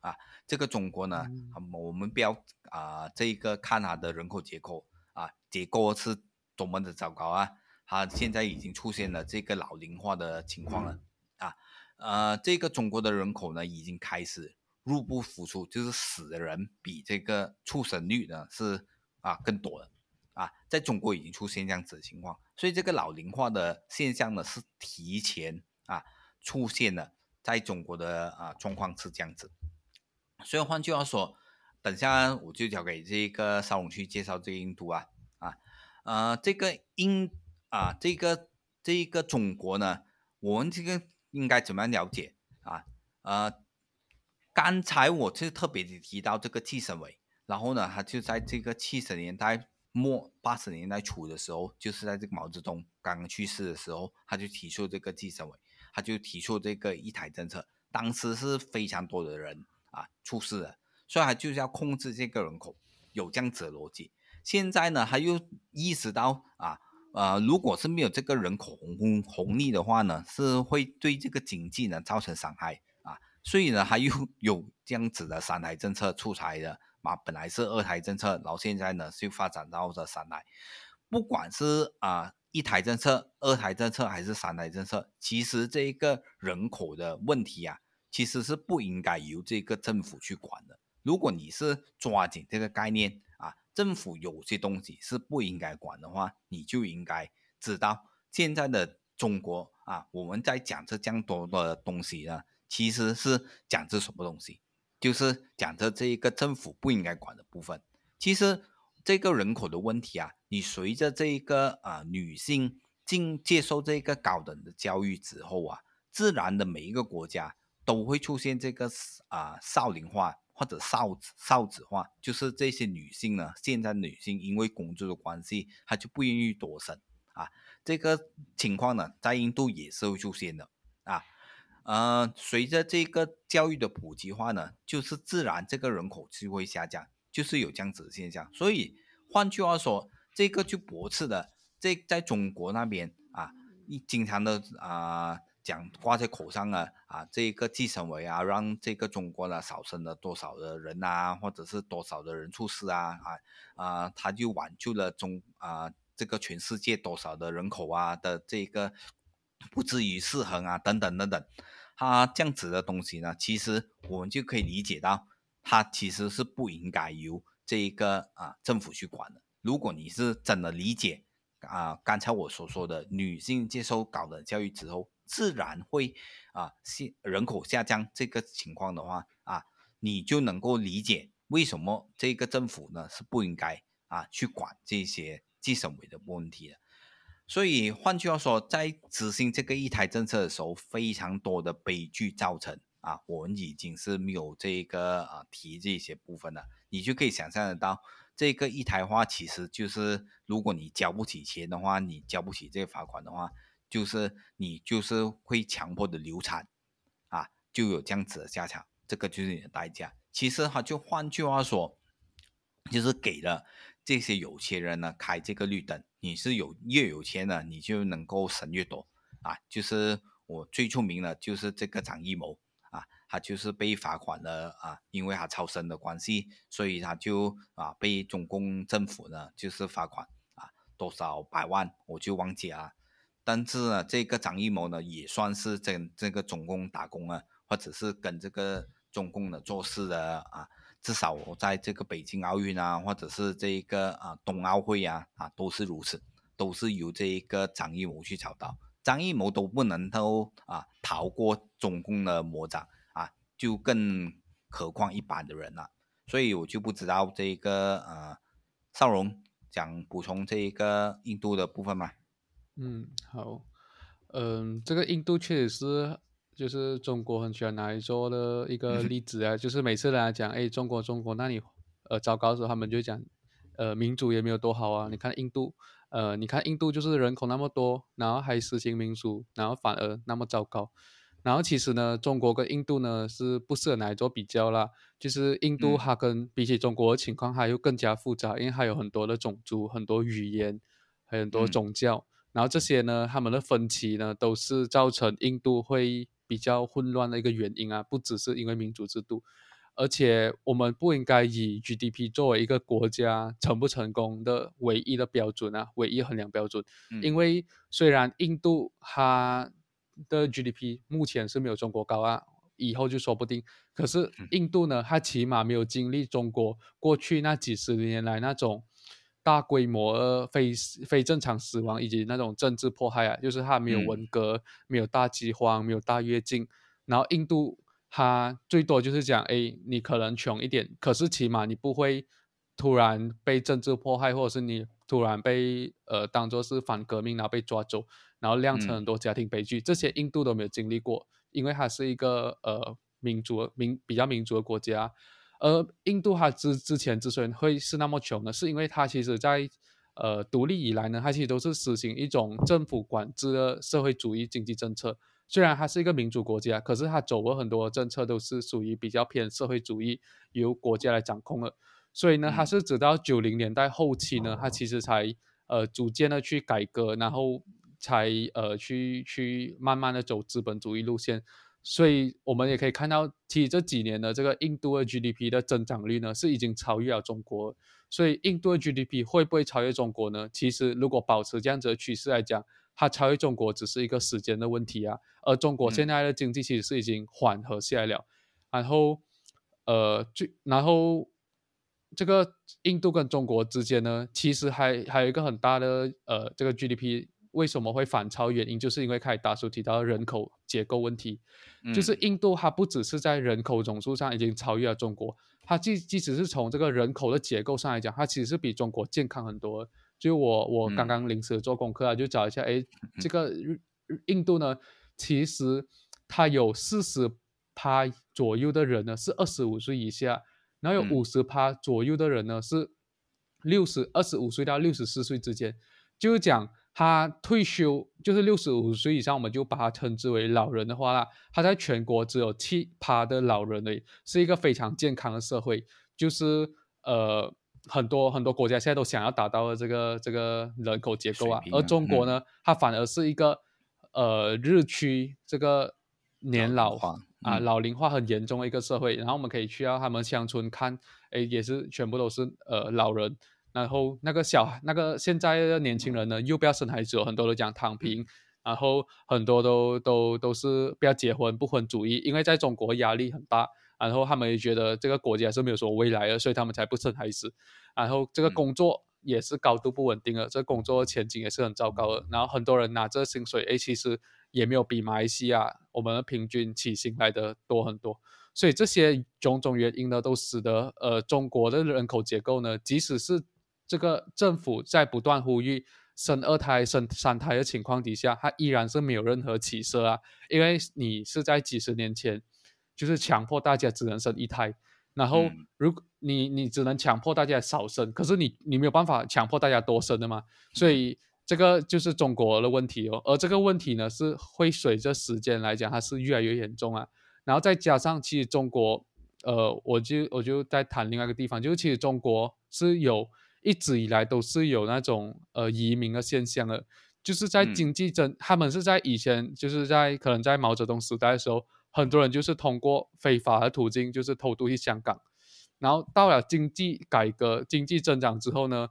啊。这个中国呢，我们不要啊这个看它的人口结构。啊，结构是多么的糟糕啊！它现在已经出现了这个老龄化的情况了啊，呃，这个中国的人口呢，已经开始入不敷出，就是死的人比这个出生率呢是啊更多的啊，在中国已经出现这样子的情况，所以这个老龄化的现象呢是提前啊出现了，在中国的啊状况是这样子。所以换句话说，等下我就交给这个邵龙去介绍这个印度啊啊呃这个印啊这个这个中国呢，我们这个应该怎么样了解啊呃刚才我是特别的提到这个计生委，然后呢，他就在这个七十年代。末八十年代初的时候，就是在这个毛泽东刚刚去世的时候，他就提出这个计生委，他就提出这个一胎政策。当时是非常多的人啊出事了，所以他就是要控制这个人口，有这样子的逻辑。现在呢，他又意识到啊，呃，如果是没有这个人口红红利的话呢，是会对这个经济呢造成伤害啊，所以呢，他又 有这样子的三胎政策出台的。嘛，本来是二胎政策，然后现在呢就发展到这三胎。不管是啊一胎政策、二胎政策还是三胎政策，其实这一个人口的问题啊，其实是不应该由这个政府去管的。如果你是抓紧这个概念啊，政府有些东西是不应该管的话，你就应该知道现在的中国啊，我们在讲这这样多的东西呢，其实是讲这什么东西。就是讲的这一个政府不应该管的部分。其实这个人口的问题啊，你随着这个啊女性进接受这个高等的教育之后啊，自然的每一个国家都会出现这个啊少龄化或者少少子化，就是这些女性呢，现在女性因为工作的关系，她就不愿意多生啊。这个情况呢，在印度也是会出现的啊。呃，随着这个教育的普及化呢，就是自然这个人口就会下降，就是有这样子的现象。所以换句话说，这个就驳斥的，这在中国那边啊，你经常的啊讲挂在口上啊啊，这个计生委啊，让这个中国呢少生了多少的人啊，或者是多少的人出事啊啊啊，他就挽救了中啊这个全世界多少的人口啊的这个。不至于失衡啊，等等等等，他这样子的东西呢，其实我们就可以理解到，它其实是不应该由这一个啊政府去管的。如果你是真的理解啊刚才我所说的女性接受高等教育之后，自然会啊下人口下降这个情况的话啊，你就能够理解为什么这个政府呢是不应该啊去管这些计生委的问题的。所以换句话说，在执行这个一胎政策的时候，非常多的悲剧造成啊，我们已经是没有这个啊提这些部分了。你就可以想象得到，这个一胎化其实就是，如果你交不起钱的话，你交不起这个罚款的话，就是你就是会强迫的流产啊，就有这样子的下场，这个就是你的代价。其实哈，就换句话说，就是给了。这些有钱人呢，开这个绿灯，你是有越有钱呢，你就能够省越多啊。就是我最出名的，就是这个张艺谋，他就是被罚款了啊，因为他超生的关系，所以他就啊被中共政府呢就是罚款啊多少百万，我就忘记了。但是呢，这个张艺谋呢也算是跟这个中共打工啊，或者是跟这个中共的做事的啊。至少我在这个北京奥运啊，或者是这一个啊冬奥会啊啊都是如此，都是由这一个张艺谋去找到，张艺谋都不能够啊逃过中共的魔掌，就更何况一般的人了。所以我就不知道这个呃邵荣想补充这一个印度的部分吗？嗯，好，嗯，这个印度确实是。就是中国很喜欢拿来做的一个例子啊，就是每次人家讲，哎，中国中国，那你呃糟糕的时候，他们就讲，呃，民主也没有多好啊。你看印度，呃，你看印度就是人口那么多，然后还实行民主，然后反而那么糟糕。然后其实呢，中国跟印度呢是不适合拿来做比较啦。就是印度它跟比起中国的情况，它又更加复杂，因为它有很多的种族、很多语言、很多宗教，然后这些呢，他们的分歧呢，都是造成印度会。比较混乱的一个原因啊，不只是因为民主制度，而且我们不应该以 GDP 作为一个国家成不成功的唯一的标准啊，唯一衡量标准。因为虽然印度它的 GDP 目前是没有中国高啊，以后就说不定。可是印度呢，它起码没有经历中国过去那几十年来那种大规模非非正常死亡以及那种政治迫害啊，就是它没有文革，没有大饥荒，没有大跃进。然后印度它最多就是讲，哎，你可能穷一点，可是起码你不会突然被政治迫害，或者是你突然被呃当做是反革命然后被抓走，然后酿成很多家庭悲剧。这些印度都没有经历过，因为它是一个呃民族民比较民族的国家。而印度它之之前之所以会是那么穷呢，是因为它其实在呃独立以来呢，它其实都是实行一种政府管制的社会主义经济政策。虽然它是一个民主国家，可是它走过很多政策都是属于比较偏社会主义，由国家来掌控的。所以呢，它是直到九零年代后期呢，它其实才呃逐渐的去改革，然后才呃去去慢慢的走资本主义路线。所以我们也可以看到，其实这几年的这个印度的 GDP 的增长率呢，是已经超越了中国。所以印度的 GDP 会不会超越中国呢？其实如果保持这样子的趋势来讲，它超越中国只是一个时间的问题啊。而中国现在的经济其实是已经缓和下来了。然后，呃，最然后这个印度跟中国之间呢，其实还还有一个很大的呃这个 GDP。为什么会反超？原因就是因为开大叔提到人口结构问题，就是印度它不只是在人口总数上已经超越了中国，它即即使是从这个人口的结构上来讲，它其实是比中国健康很多。就我我刚刚临时做功课啊，就找一下，哎，这个印度呢，其实它有四十趴左右的人呢是二十五岁以下，然后有五十趴左右的人呢是六十二十五岁到六十四岁之间，就是讲。他退休就是六十五岁以上，我们就把他称之为老人的话啦。他在全国只有七趴的老人已，是一个非常健康的社会。就是呃，很多很多国家现在都想要达到的这个这个人口结构啊。而中国呢，它反而是一个呃日趋这个年老化啊老龄化很严重的一个社会。然后我们可以去到他们乡村看，哎，也是全部都是呃老人。然后那个小那个现在的年轻人呢，又不要生孩子，很多都讲躺平，然后很多都都都是不要结婚不婚主义，因为在中国压力很大，然后他们也觉得这个国家是没有什么未来的，所以他们才不生孩子。然后这个工作也是高度不稳定的，这工作前景也是很糟糕的。然后很多人拿这薪水，哎，其实也没有比马来西亚我们的平均起薪来的多很多。所以这些种种原因呢，都使得呃中国的人口结构呢，即使是这个政府在不断呼吁生二胎、生三胎的情况底下，它依然是没有任何起色啊！因为你是在几十年前，就是强迫大家只能生一胎，然后如果你你只能强迫大家少生，可是你你没有办法强迫大家多生的嘛，所以这个就是中国的问题哦。而这个问题呢，是会随着时间来讲，它是越来越严重啊。然后再加上，其实中国，呃，我就我就在谈另外一个地方，就是其实中国是有。一直以来都是有那种呃移民的现象的，就是在经济增，他们是在以前就是在可能在毛泽东时代的时候，很多人就是通过非法的途径就是偷渡去香港，然后到了经济改革、经济增长之后呢，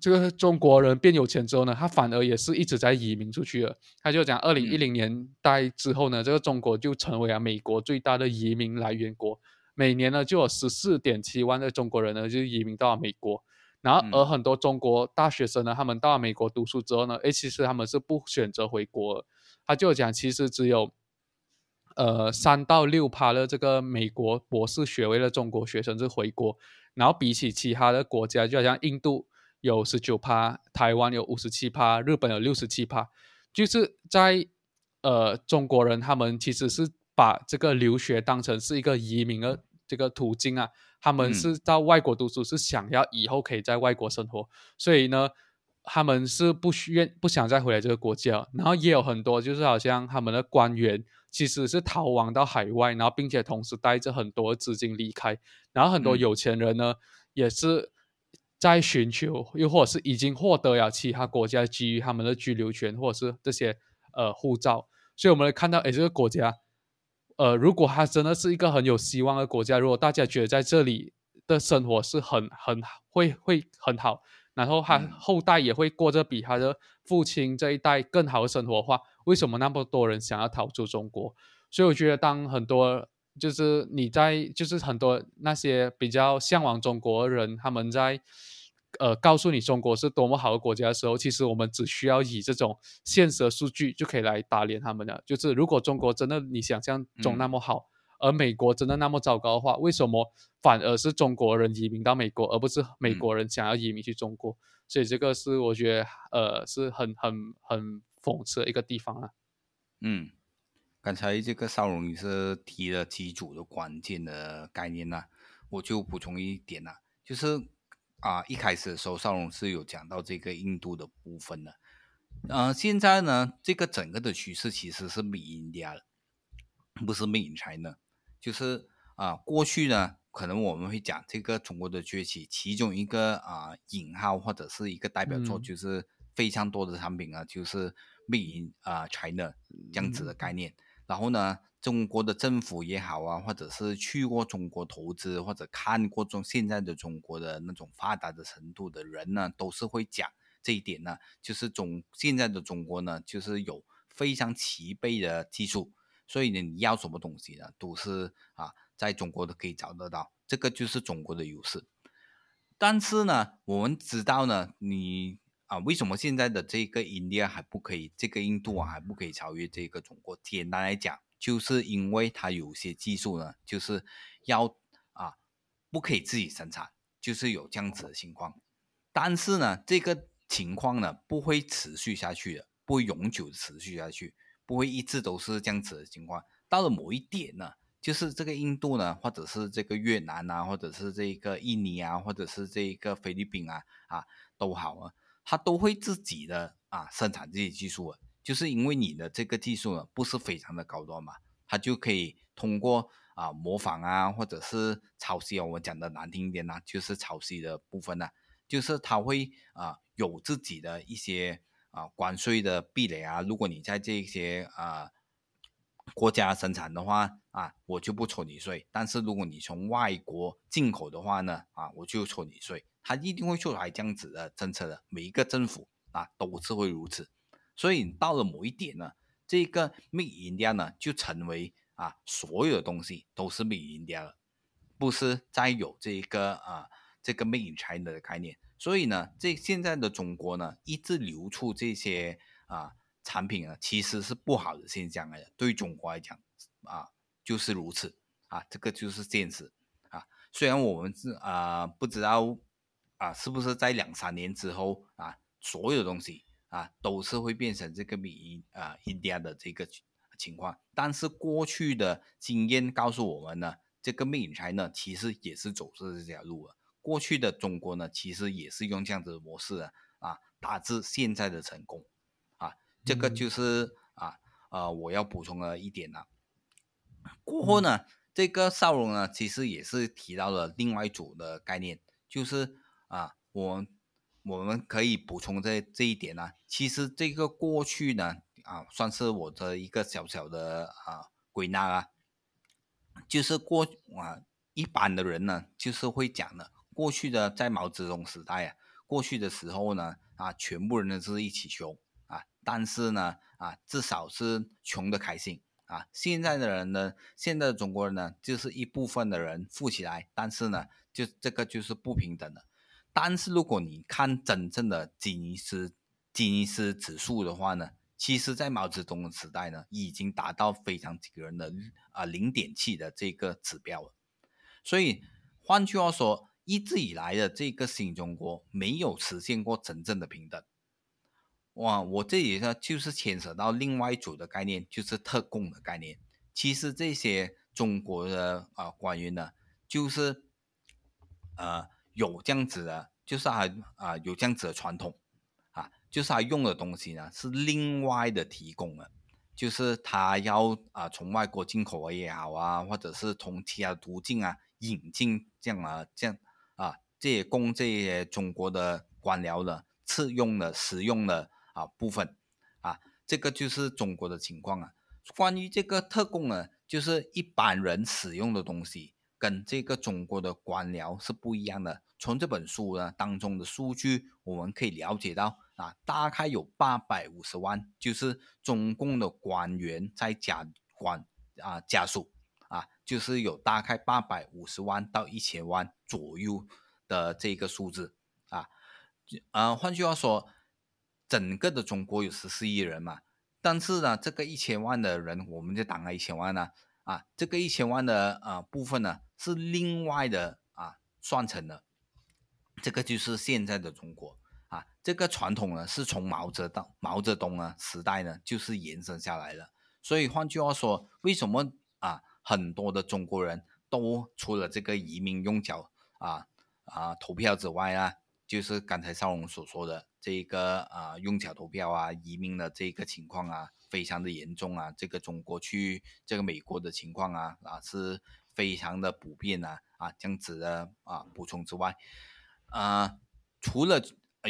这个中国人变有钱之后呢，他反而也是一直在移民出去了。他就讲，二零一零年代之后呢，这个中国就成为了美国最大的移民来源国，每年呢就有十四点七万的中国人呢就移民到了美国。然后，而很多中国大学生呢，他们到了美国读书之后呢，诶，其实他们是不选择回国。他就讲，其实只有，呃，三到六趴的这个美国博士学位的中国学生是回国。然后比起其他的国家，就好像印度有十九趴，台湾有五十七趴，日本有六十七趴，就是在呃中国人他们其实是把这个留学当成是一个移民的这个途径啊。他们是到外国读书，是想要以后可以在外国生活，所以呢，他们是不需愿不想再回来这个国家。然后也有很多，就是好像他们的官员其实是逃亡到海外，然后并且同时带着很多资金离开。然后很多有钱人呢，也是在寻求，又或者是已经获得了其他国家基于他们的居留权或者是这些呃护照。所以我们看到，哎，这个国家。呃，如果它真的是一个很有希望的国家，如果大家觉得在这里的生活是很很会会很好，然后他后代也会过着比他的父亲这一代更好的生活的话，为什么那么多人想要逃出中国？所以我觉得，当很多就是你在就是很多那些比较向往中国的人，他们在呃告诉你中国是多么好的国家的时候，其实我们只需要以这种现实的数据就可以来打脸他们了。就是如果中国真的你想象中那么好，而美国真的那么糟糕的话，为什么反而是中国人移民到美国，而不是美国人想要移民去中国？所以这个是我觉得呃是很很很讽刺的一个地方啊。嗯。刚才这个邵荣你是提了几组的关键的概念呢？我就补充一点呢，就是啊，一开始的时候邵龙是有讲到这个印度的部分的，呃，现在呢，这个整个的趋势其实是 Made in India 不是 Made in China，就是啊，过去呢，可能我们会讲这个中国的崛起，其中一个啊引号或者是一个代表作，就是非常多的产品啊，就是 Made in 啊 China 这样子的概念。然后呢，中国的政府也好啊，或者是去过中国投资或者看过中现在的中国的那种发达的程度的人呢，都是会讲这一点呢，就是中现在的中国呢，就是有非常齐备的技术，所以呢，你要什么东西呢，都是啊，在中国都可以找得到，这个就是中国的优势。但是呢，我们知道呢，你。啊，为什么现在的这个印度还不可以？这个印度啊还不可以超越这个中国？简单来讲，就是因为它有些技术呢，就是要啊不可以自己生产，就是有这样子的情况。但是呢，这个情况呢不会持续下去的，不会永久持续下去，不会一直都是这样子的情况。到了某一点呢，就是这个印度呢，或者是这个越南啊，或者是这个印尼啊，或者是这个菲律宾啊，啊都好啊。他都会自己的啊生产这些技术，就是因为你的这个技术呢不是非常的高端嘛，他就可以通过啊模仿啊或者是抄袭啊，我们讲的难听一点呢，就是抄袭的部分呢，就是他会啊有自己的一些啊关税的壁垒啊，如果你在这些啊国家生产的话啊，我就不抽你税，但是如果你从外国进口的话呢啊，我就抽你税。他一定会出来这样子的政策的，每一个政府啊都是会如此，所以到了某一点呢，这个 Made in India 呢就成为啊所有的东西都是 Made in India 了，不是再有这个啊这个 Made in China 的概念。所以呢，这现在的中国呢一直流出这些啊产品啊，其实是不好的现象来的。对于中国来讲啊就是如此啊，这个就是现实啊。虽然我们是啊不知道。啊，是不是在两三年之后啊，所有东西啊都是会变成这个米啊 India 的这个情况？但是过去的经验告诉我们呢，这个 Made in China 其实也是走这条路了。过去的中国呢，其实也是用这样子的模式啊，啊，达至现在的成功啊。这个就是啊呃我要补充的一点了。过后呢，这个邵荣呢，其实也是提到了另外一组的概念，就是。啊，我我们可以补充这这一点呢。其实这个过去呢，啊，算是我的一个小小的啊归纳啊，就是过啊一般的人呢，就是会讲的，过去的在毛泽东时代啊，过去的时候呢，啊，全部人都是一起穷啊，但是呢，啊，至少是穷的开心啊。现在的人呢，现在的中国人呢，就是一部分的人富起来，但是呢，就这个就是不平等的。但是如果你看真正的吉尼斯吉尼斯指数的话呢，其实，在毛泽东的时代呢，已经达到非常惊人的啊零点七的这个指标了。所以换句话说，一直以来的这个新中国没有实现过真正的平等。哇，我这里呢就是牵扯到另外一组的概念，就是特供的概念。其实这些中国的啊官员呢，就是呃。有这样子的，就是还啊有这样子的传统啊，就是他用的东西呢是另外的提供的，就是他要啊从外国进口也好啊，或者是从其他途径啊引进这样啊这样啊这些供这些中国的官僚的次用的使用的啊部分啊，这个就是中国的情况啊。关于这个特供呢，就是一般人使用的东西，跟这个中国的官僚是不一样的。从这本书呢当中的数据，我们可以了解到啊，大概有八百五十万，就是中共的官员在加官啊家属啊，就是有大概八百五十万到一千万左右的这个数字啊。啊，换句话说，整个的中国有十四亿人嘛，但是呢，这个一千万的人，我们就打了一千万呢，啊，这个一千万的啊部分呢是另外的啊算成的，这个就是现在的中国啊，这个传统呢是从毛泽东毛泽东呢时代呢就是延伸下来的，所以换句话说，为什么啊很多的中国人都除了这个移民用脚啊啊投票之外啊？就是刚才少龙所说的这个啊，用脚投票啊，移民的这个情况啊，非常的严重啊。这个中国去这个美国的情况啊，啊是非常的普遍啊啊这样子的啊补充之外，啊除了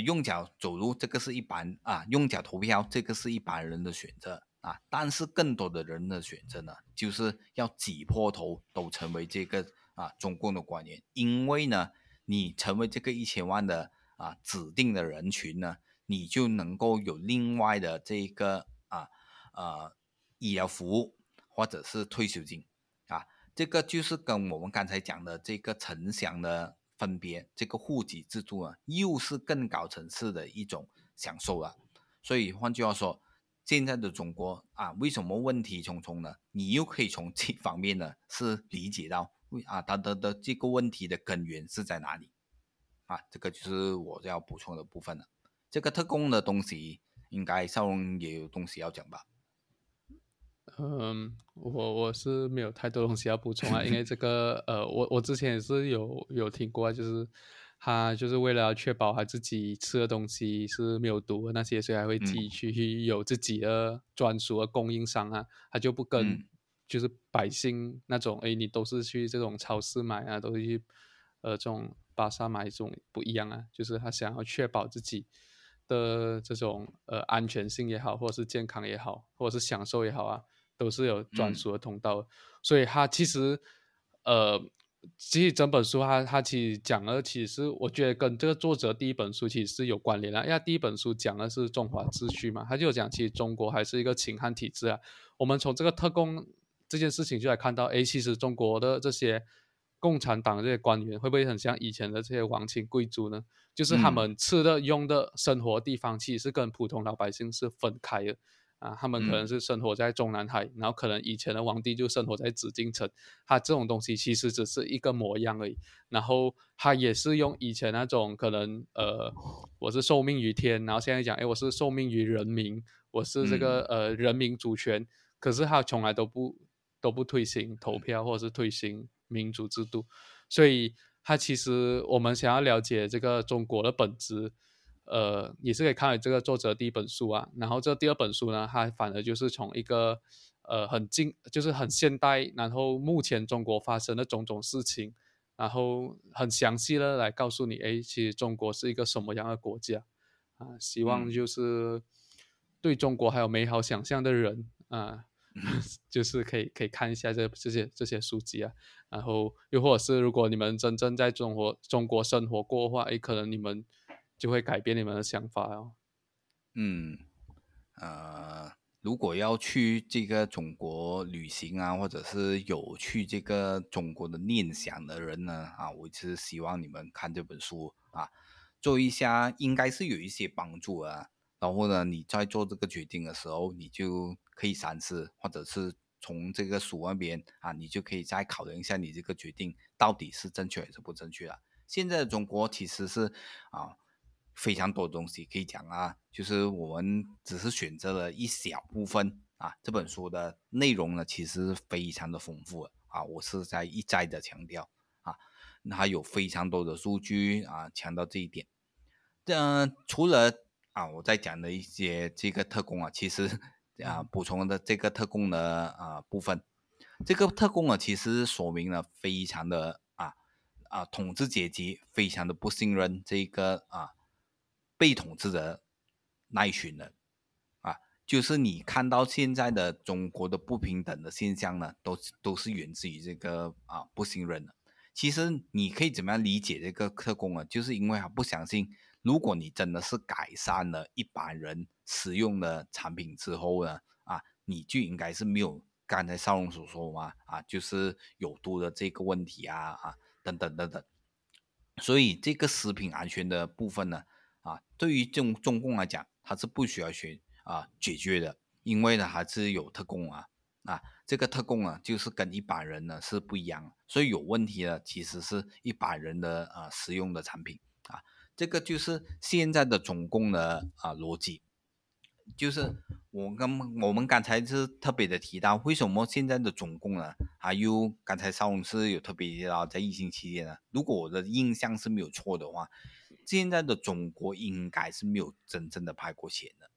用脚走路，这个是一般啊，用脚投票这个是一般人的选择啊，但是更多的人的选择呢，就是要挤破头都成为这个啊中共的官员，因为呢。你成为这个一千万的啊指定的人群呢，你就能够有另外的这个啊呃医疗服务或者是退休金啊，这个就是跟我们刚才讲的这个城乡的分别，这个户籍制度啊，又是更高层次的一种享受了。所以换句话说，现在的中国啊，为什么问题重重呢？你又可以从这方面呢是理解到。啊，它的的这个问题的根源是在哪里？啊，这个就是我要补充的部分了。这个特供的东西，应该少龙也有东西要讲吧？嗯，我我是没有太多东西要补充啊，因为这个呃，我我之前也是有有听过，就是他就是为了确保他自己吃的东西是没有毒的那些，所以还会自己去有自己的专属的供应商啊，他就不跟。就是百姓那种，哎，你都是去这种超市买啊，都是去，呃，这种巴萨买这种不一样啊。就是他想要确保自己的这种呃安全性也好，或者是健康也好，或者是享受也好啊，都是有专属的通道。所以他其实，呃，其实整本书他他其实讲了，其实我觉得跟这个作者第一本书其实是有关联的。因为第一本书讲的是中华秩序嘛，他就讲其实中国还是一个秦汉体制啊。我们从这个特工。这件事情就来看到，哎，其实中国的这些共产党这些官员会不会很像以前的这些王亲贵族呢？就是他们吃的、用的、生活地方，其实是跟普通老百姓是分开的啊。他们可能是生活在中南海，然后可能以前的皇帝就生活在紫禁城，他这种东西其实只是一个模样而已。然后他也是用以前那种可能，呃，我是受命于天，然后现在讲，哎，我是受命于人民，我是这个呃人民主权，可是他从来都不。都不推行投票，或者是推行民主制度，所以他其实我们想要了解这个中国的本质，呃，也是可以看这个作者第一本书啊。然后这第二本书呢，它反而就是从一个呃很近，就是很现代，然后目前中国发生的种种事情，然后很详细的来告诉你，哎，其实中国是一个什么样的国家啊？希望就是对中国还有美好想象的人啊。就是可以可以看一下这这些这些书籍啊，然后又或者是如果你们真正在中国中国生活过的话，诶，可能你们就会改变你们的想法哦。嗯，呃，如果要去这个中国旅行啊，或者是有去这个中国的念想的人呢，啊，我是希望你们看这本书啊，做一下应该是有一些帮助啊。然后呢，你在做这个决定的时候，你就可以三思，或者是从这个书那边啊，你就可以再考量一下你这个决定到底是正确还是不正确了。现在的中国其实是啊非常多东西可以讲啊，就是我们只是选择了一小部分啊。这本书的内容呢，其实非常的丰富啊，我是在一再的强调啊，它有非常多的数据啊，强调这一点。嗯，除了。啊，我在讲的一些这个特工啊，其实啊，补充的这个特工的啊部分，这个特工啊，其实说明了非常的啊啊，统治阶级非常的不信任这个啊被统治的那一群人啊，就是你看到现在的中国的不平等的现象呢，都都是源自于这个啊不信任的。其实你可以怎么样理解这个特工啊？就是因为他不相信。如果你真的是改善了一般人使用的产品之后呢，啊，你就应该是没有刚才少龙所说嘛，啊，就是有毒的这个问题啊，啊，等等等等。所以这个食品安全的部分呢，啊，对于中中共来讲，它是不需要去啊解决的，因为呢还是有特供啊啊，这个特供啊就是跟一般人呢是不一样，所以有问题的其实是一般人的啊使用的产品啊，这个就是现在的中共的啊逻辑。就是我跟我们刚才是特别的提到，为什么现在的总共呢？还有刚才邵老师有特别提到，在疫情期间呢，如果我的印象是没有错的话，现在的中国应该是没有真正的派过钱的，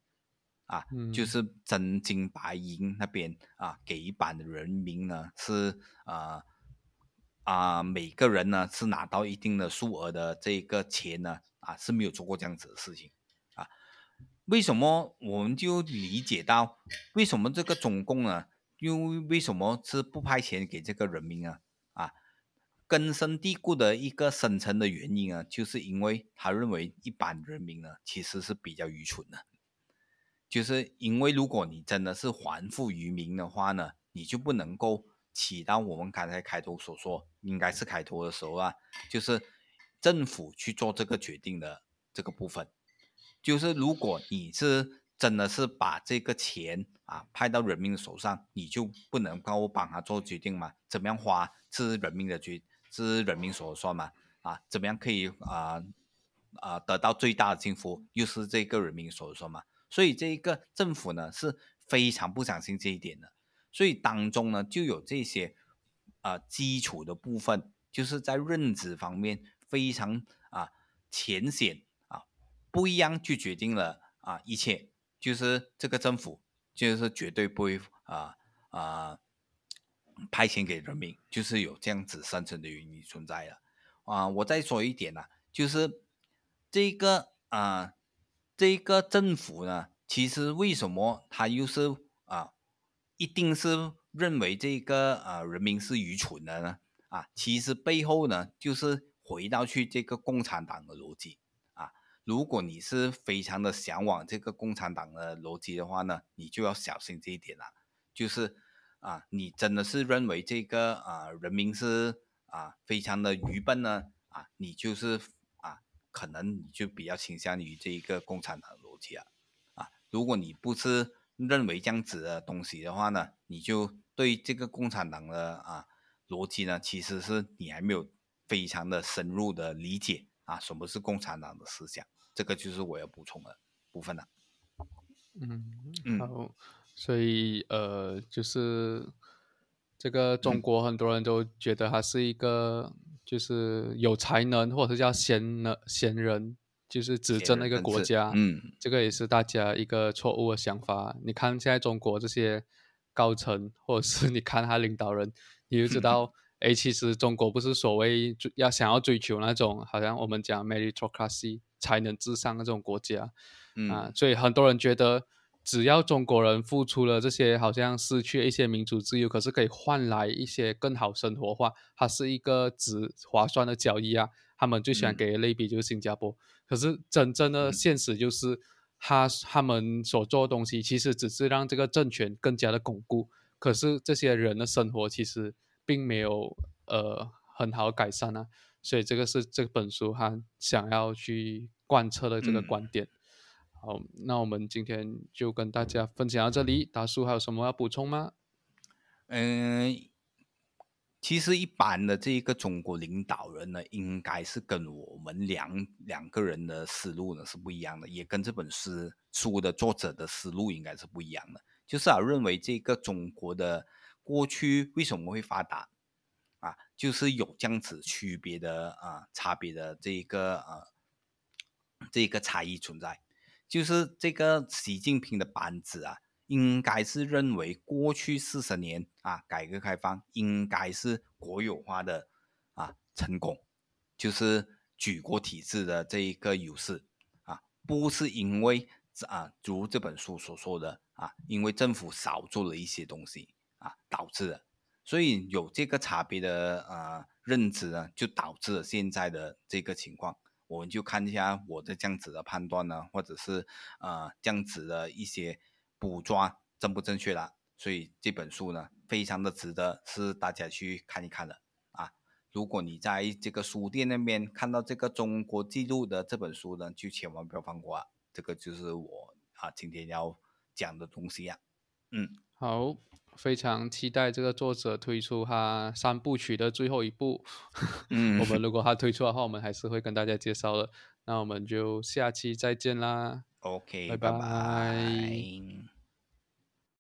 啊，就是真金白银那边啊，给一般的人民呢是啊啊每个人呢是拿到一定的数额的这个钱呢啊是没有做过这样子的事情啊。为什么我们就理解到为什么这个中共呢？因为为什么是不派钱给这个人民啊？根深蒂固的一个深层的原因啊，就是因为他认为一般人民呢其实是比较愚蠢的，就是因为如果你真的是还富于民的话呢，你就不能够起到我们刚才开头所说，应该是开头的时候啊，就是政府去做这个决定的这个部分。就是如果你是真的是把这个钱啊派到人民的手上，你就不能够帮他做决定吗？怎么样花是人民的决，是人民所说了算吗？啊，怎么样可以啊啊得到最大的幸福，又是这个人民所说了算吗？所以这一个政府呢是非常不相信这一点的，所以当中呢就有这些啊基础的部分，就是在认知方面非常啊浅显啊。不一样就决定了啊，一切就是这个政府就是绝对不会啊啊派钱给人民，就是有这样子深层的原因存在了啊。我再说一点呢，就是这个啊这个政府呢，其实为什么他又是啊一定是认为这个啊人民是愚蠢的呢？啊，其实背后呢就是回到去这个共产党的逻辑啊。如果你是非常的向往这个共产党的逻辑的话呢，你就要小心这一点了。就是啊，你真的是认为这个啊人民是啊非常的愚笨呢啊，你就是啊可能你就比较倾向于这一个共产党逻辑啊啊。如果你不是认为这样子的东西的话呢，你就对这个共产党的啊逻辑呢，其实是你还没有非常的深入的理解。啊，什么是共产党的思想？这个就是我要补充的部分了。嗯，好，所以呃，就是这个中国很多人都觉得他是一个就是有才能或者是叫贤能贤人，就是执政的一个国家。嗯，这个也是大家一个错误的想法。你看现在中国这些高层，或者是你看他领导人，你就知 道。哎，其实中国不是所谓要想要追求那种好像我们讲 meritocracy 才能至上的这种国家，啊，所以很多人觉得只要中国人付出了这些，好像失去一些民主自由，可是可以换来一些更好生活话，它是一个值划算的交易啊。他们最喜欢给的类比就是新加坡，可是真正的现实就是，他他们所做的东西其实只是让这个政权更加的巩固，可是这些人的生活其实。并没有呃很好改善啊，所以这个是这本书他想要去贯彻的这个观点。好，那我们今天就跟大家分享到这里。大叔还有什么要补充吗？嗯，其实一般的这一个中国领导人呢，应该是跟我们两两个人的思路呢是不一样的，也跟这本书书的作者的思路应该是不一样的。就是啊，认为这个中国的。过去为什么会发达啊？就是有这样子区别的啊，差别的这一个呃，这一个差异存在。就是这个习近平的班子啊，应该是认为过去四十年啊，改革开放应该是国有化的啊成功，就是举国体制的这一个优势啊，不是因为啊，如这本书所说的啊，因为政府少做了一些东西。啊，导致的，所以有这个差别的呃认知呢，就导致了现在的这个情况。我们就看一下我的这样子的判断呢，或者是呃这样子的一些捕抓正不正确啦。所以这本书呢，非常的值得是大家去看一看的啊。如果你在这个书店那边看到这个中国记录的这本书呢，就千万不要放过啊！这个就是我啊今天要讲的东西呀。嗯，好，非常期待这个作者推出他三部曲的最后一部。嗯，我们如果他推出的话，我们还是会跟大家介绍的。那我们就下期再见啦。OK，拜拜拜拜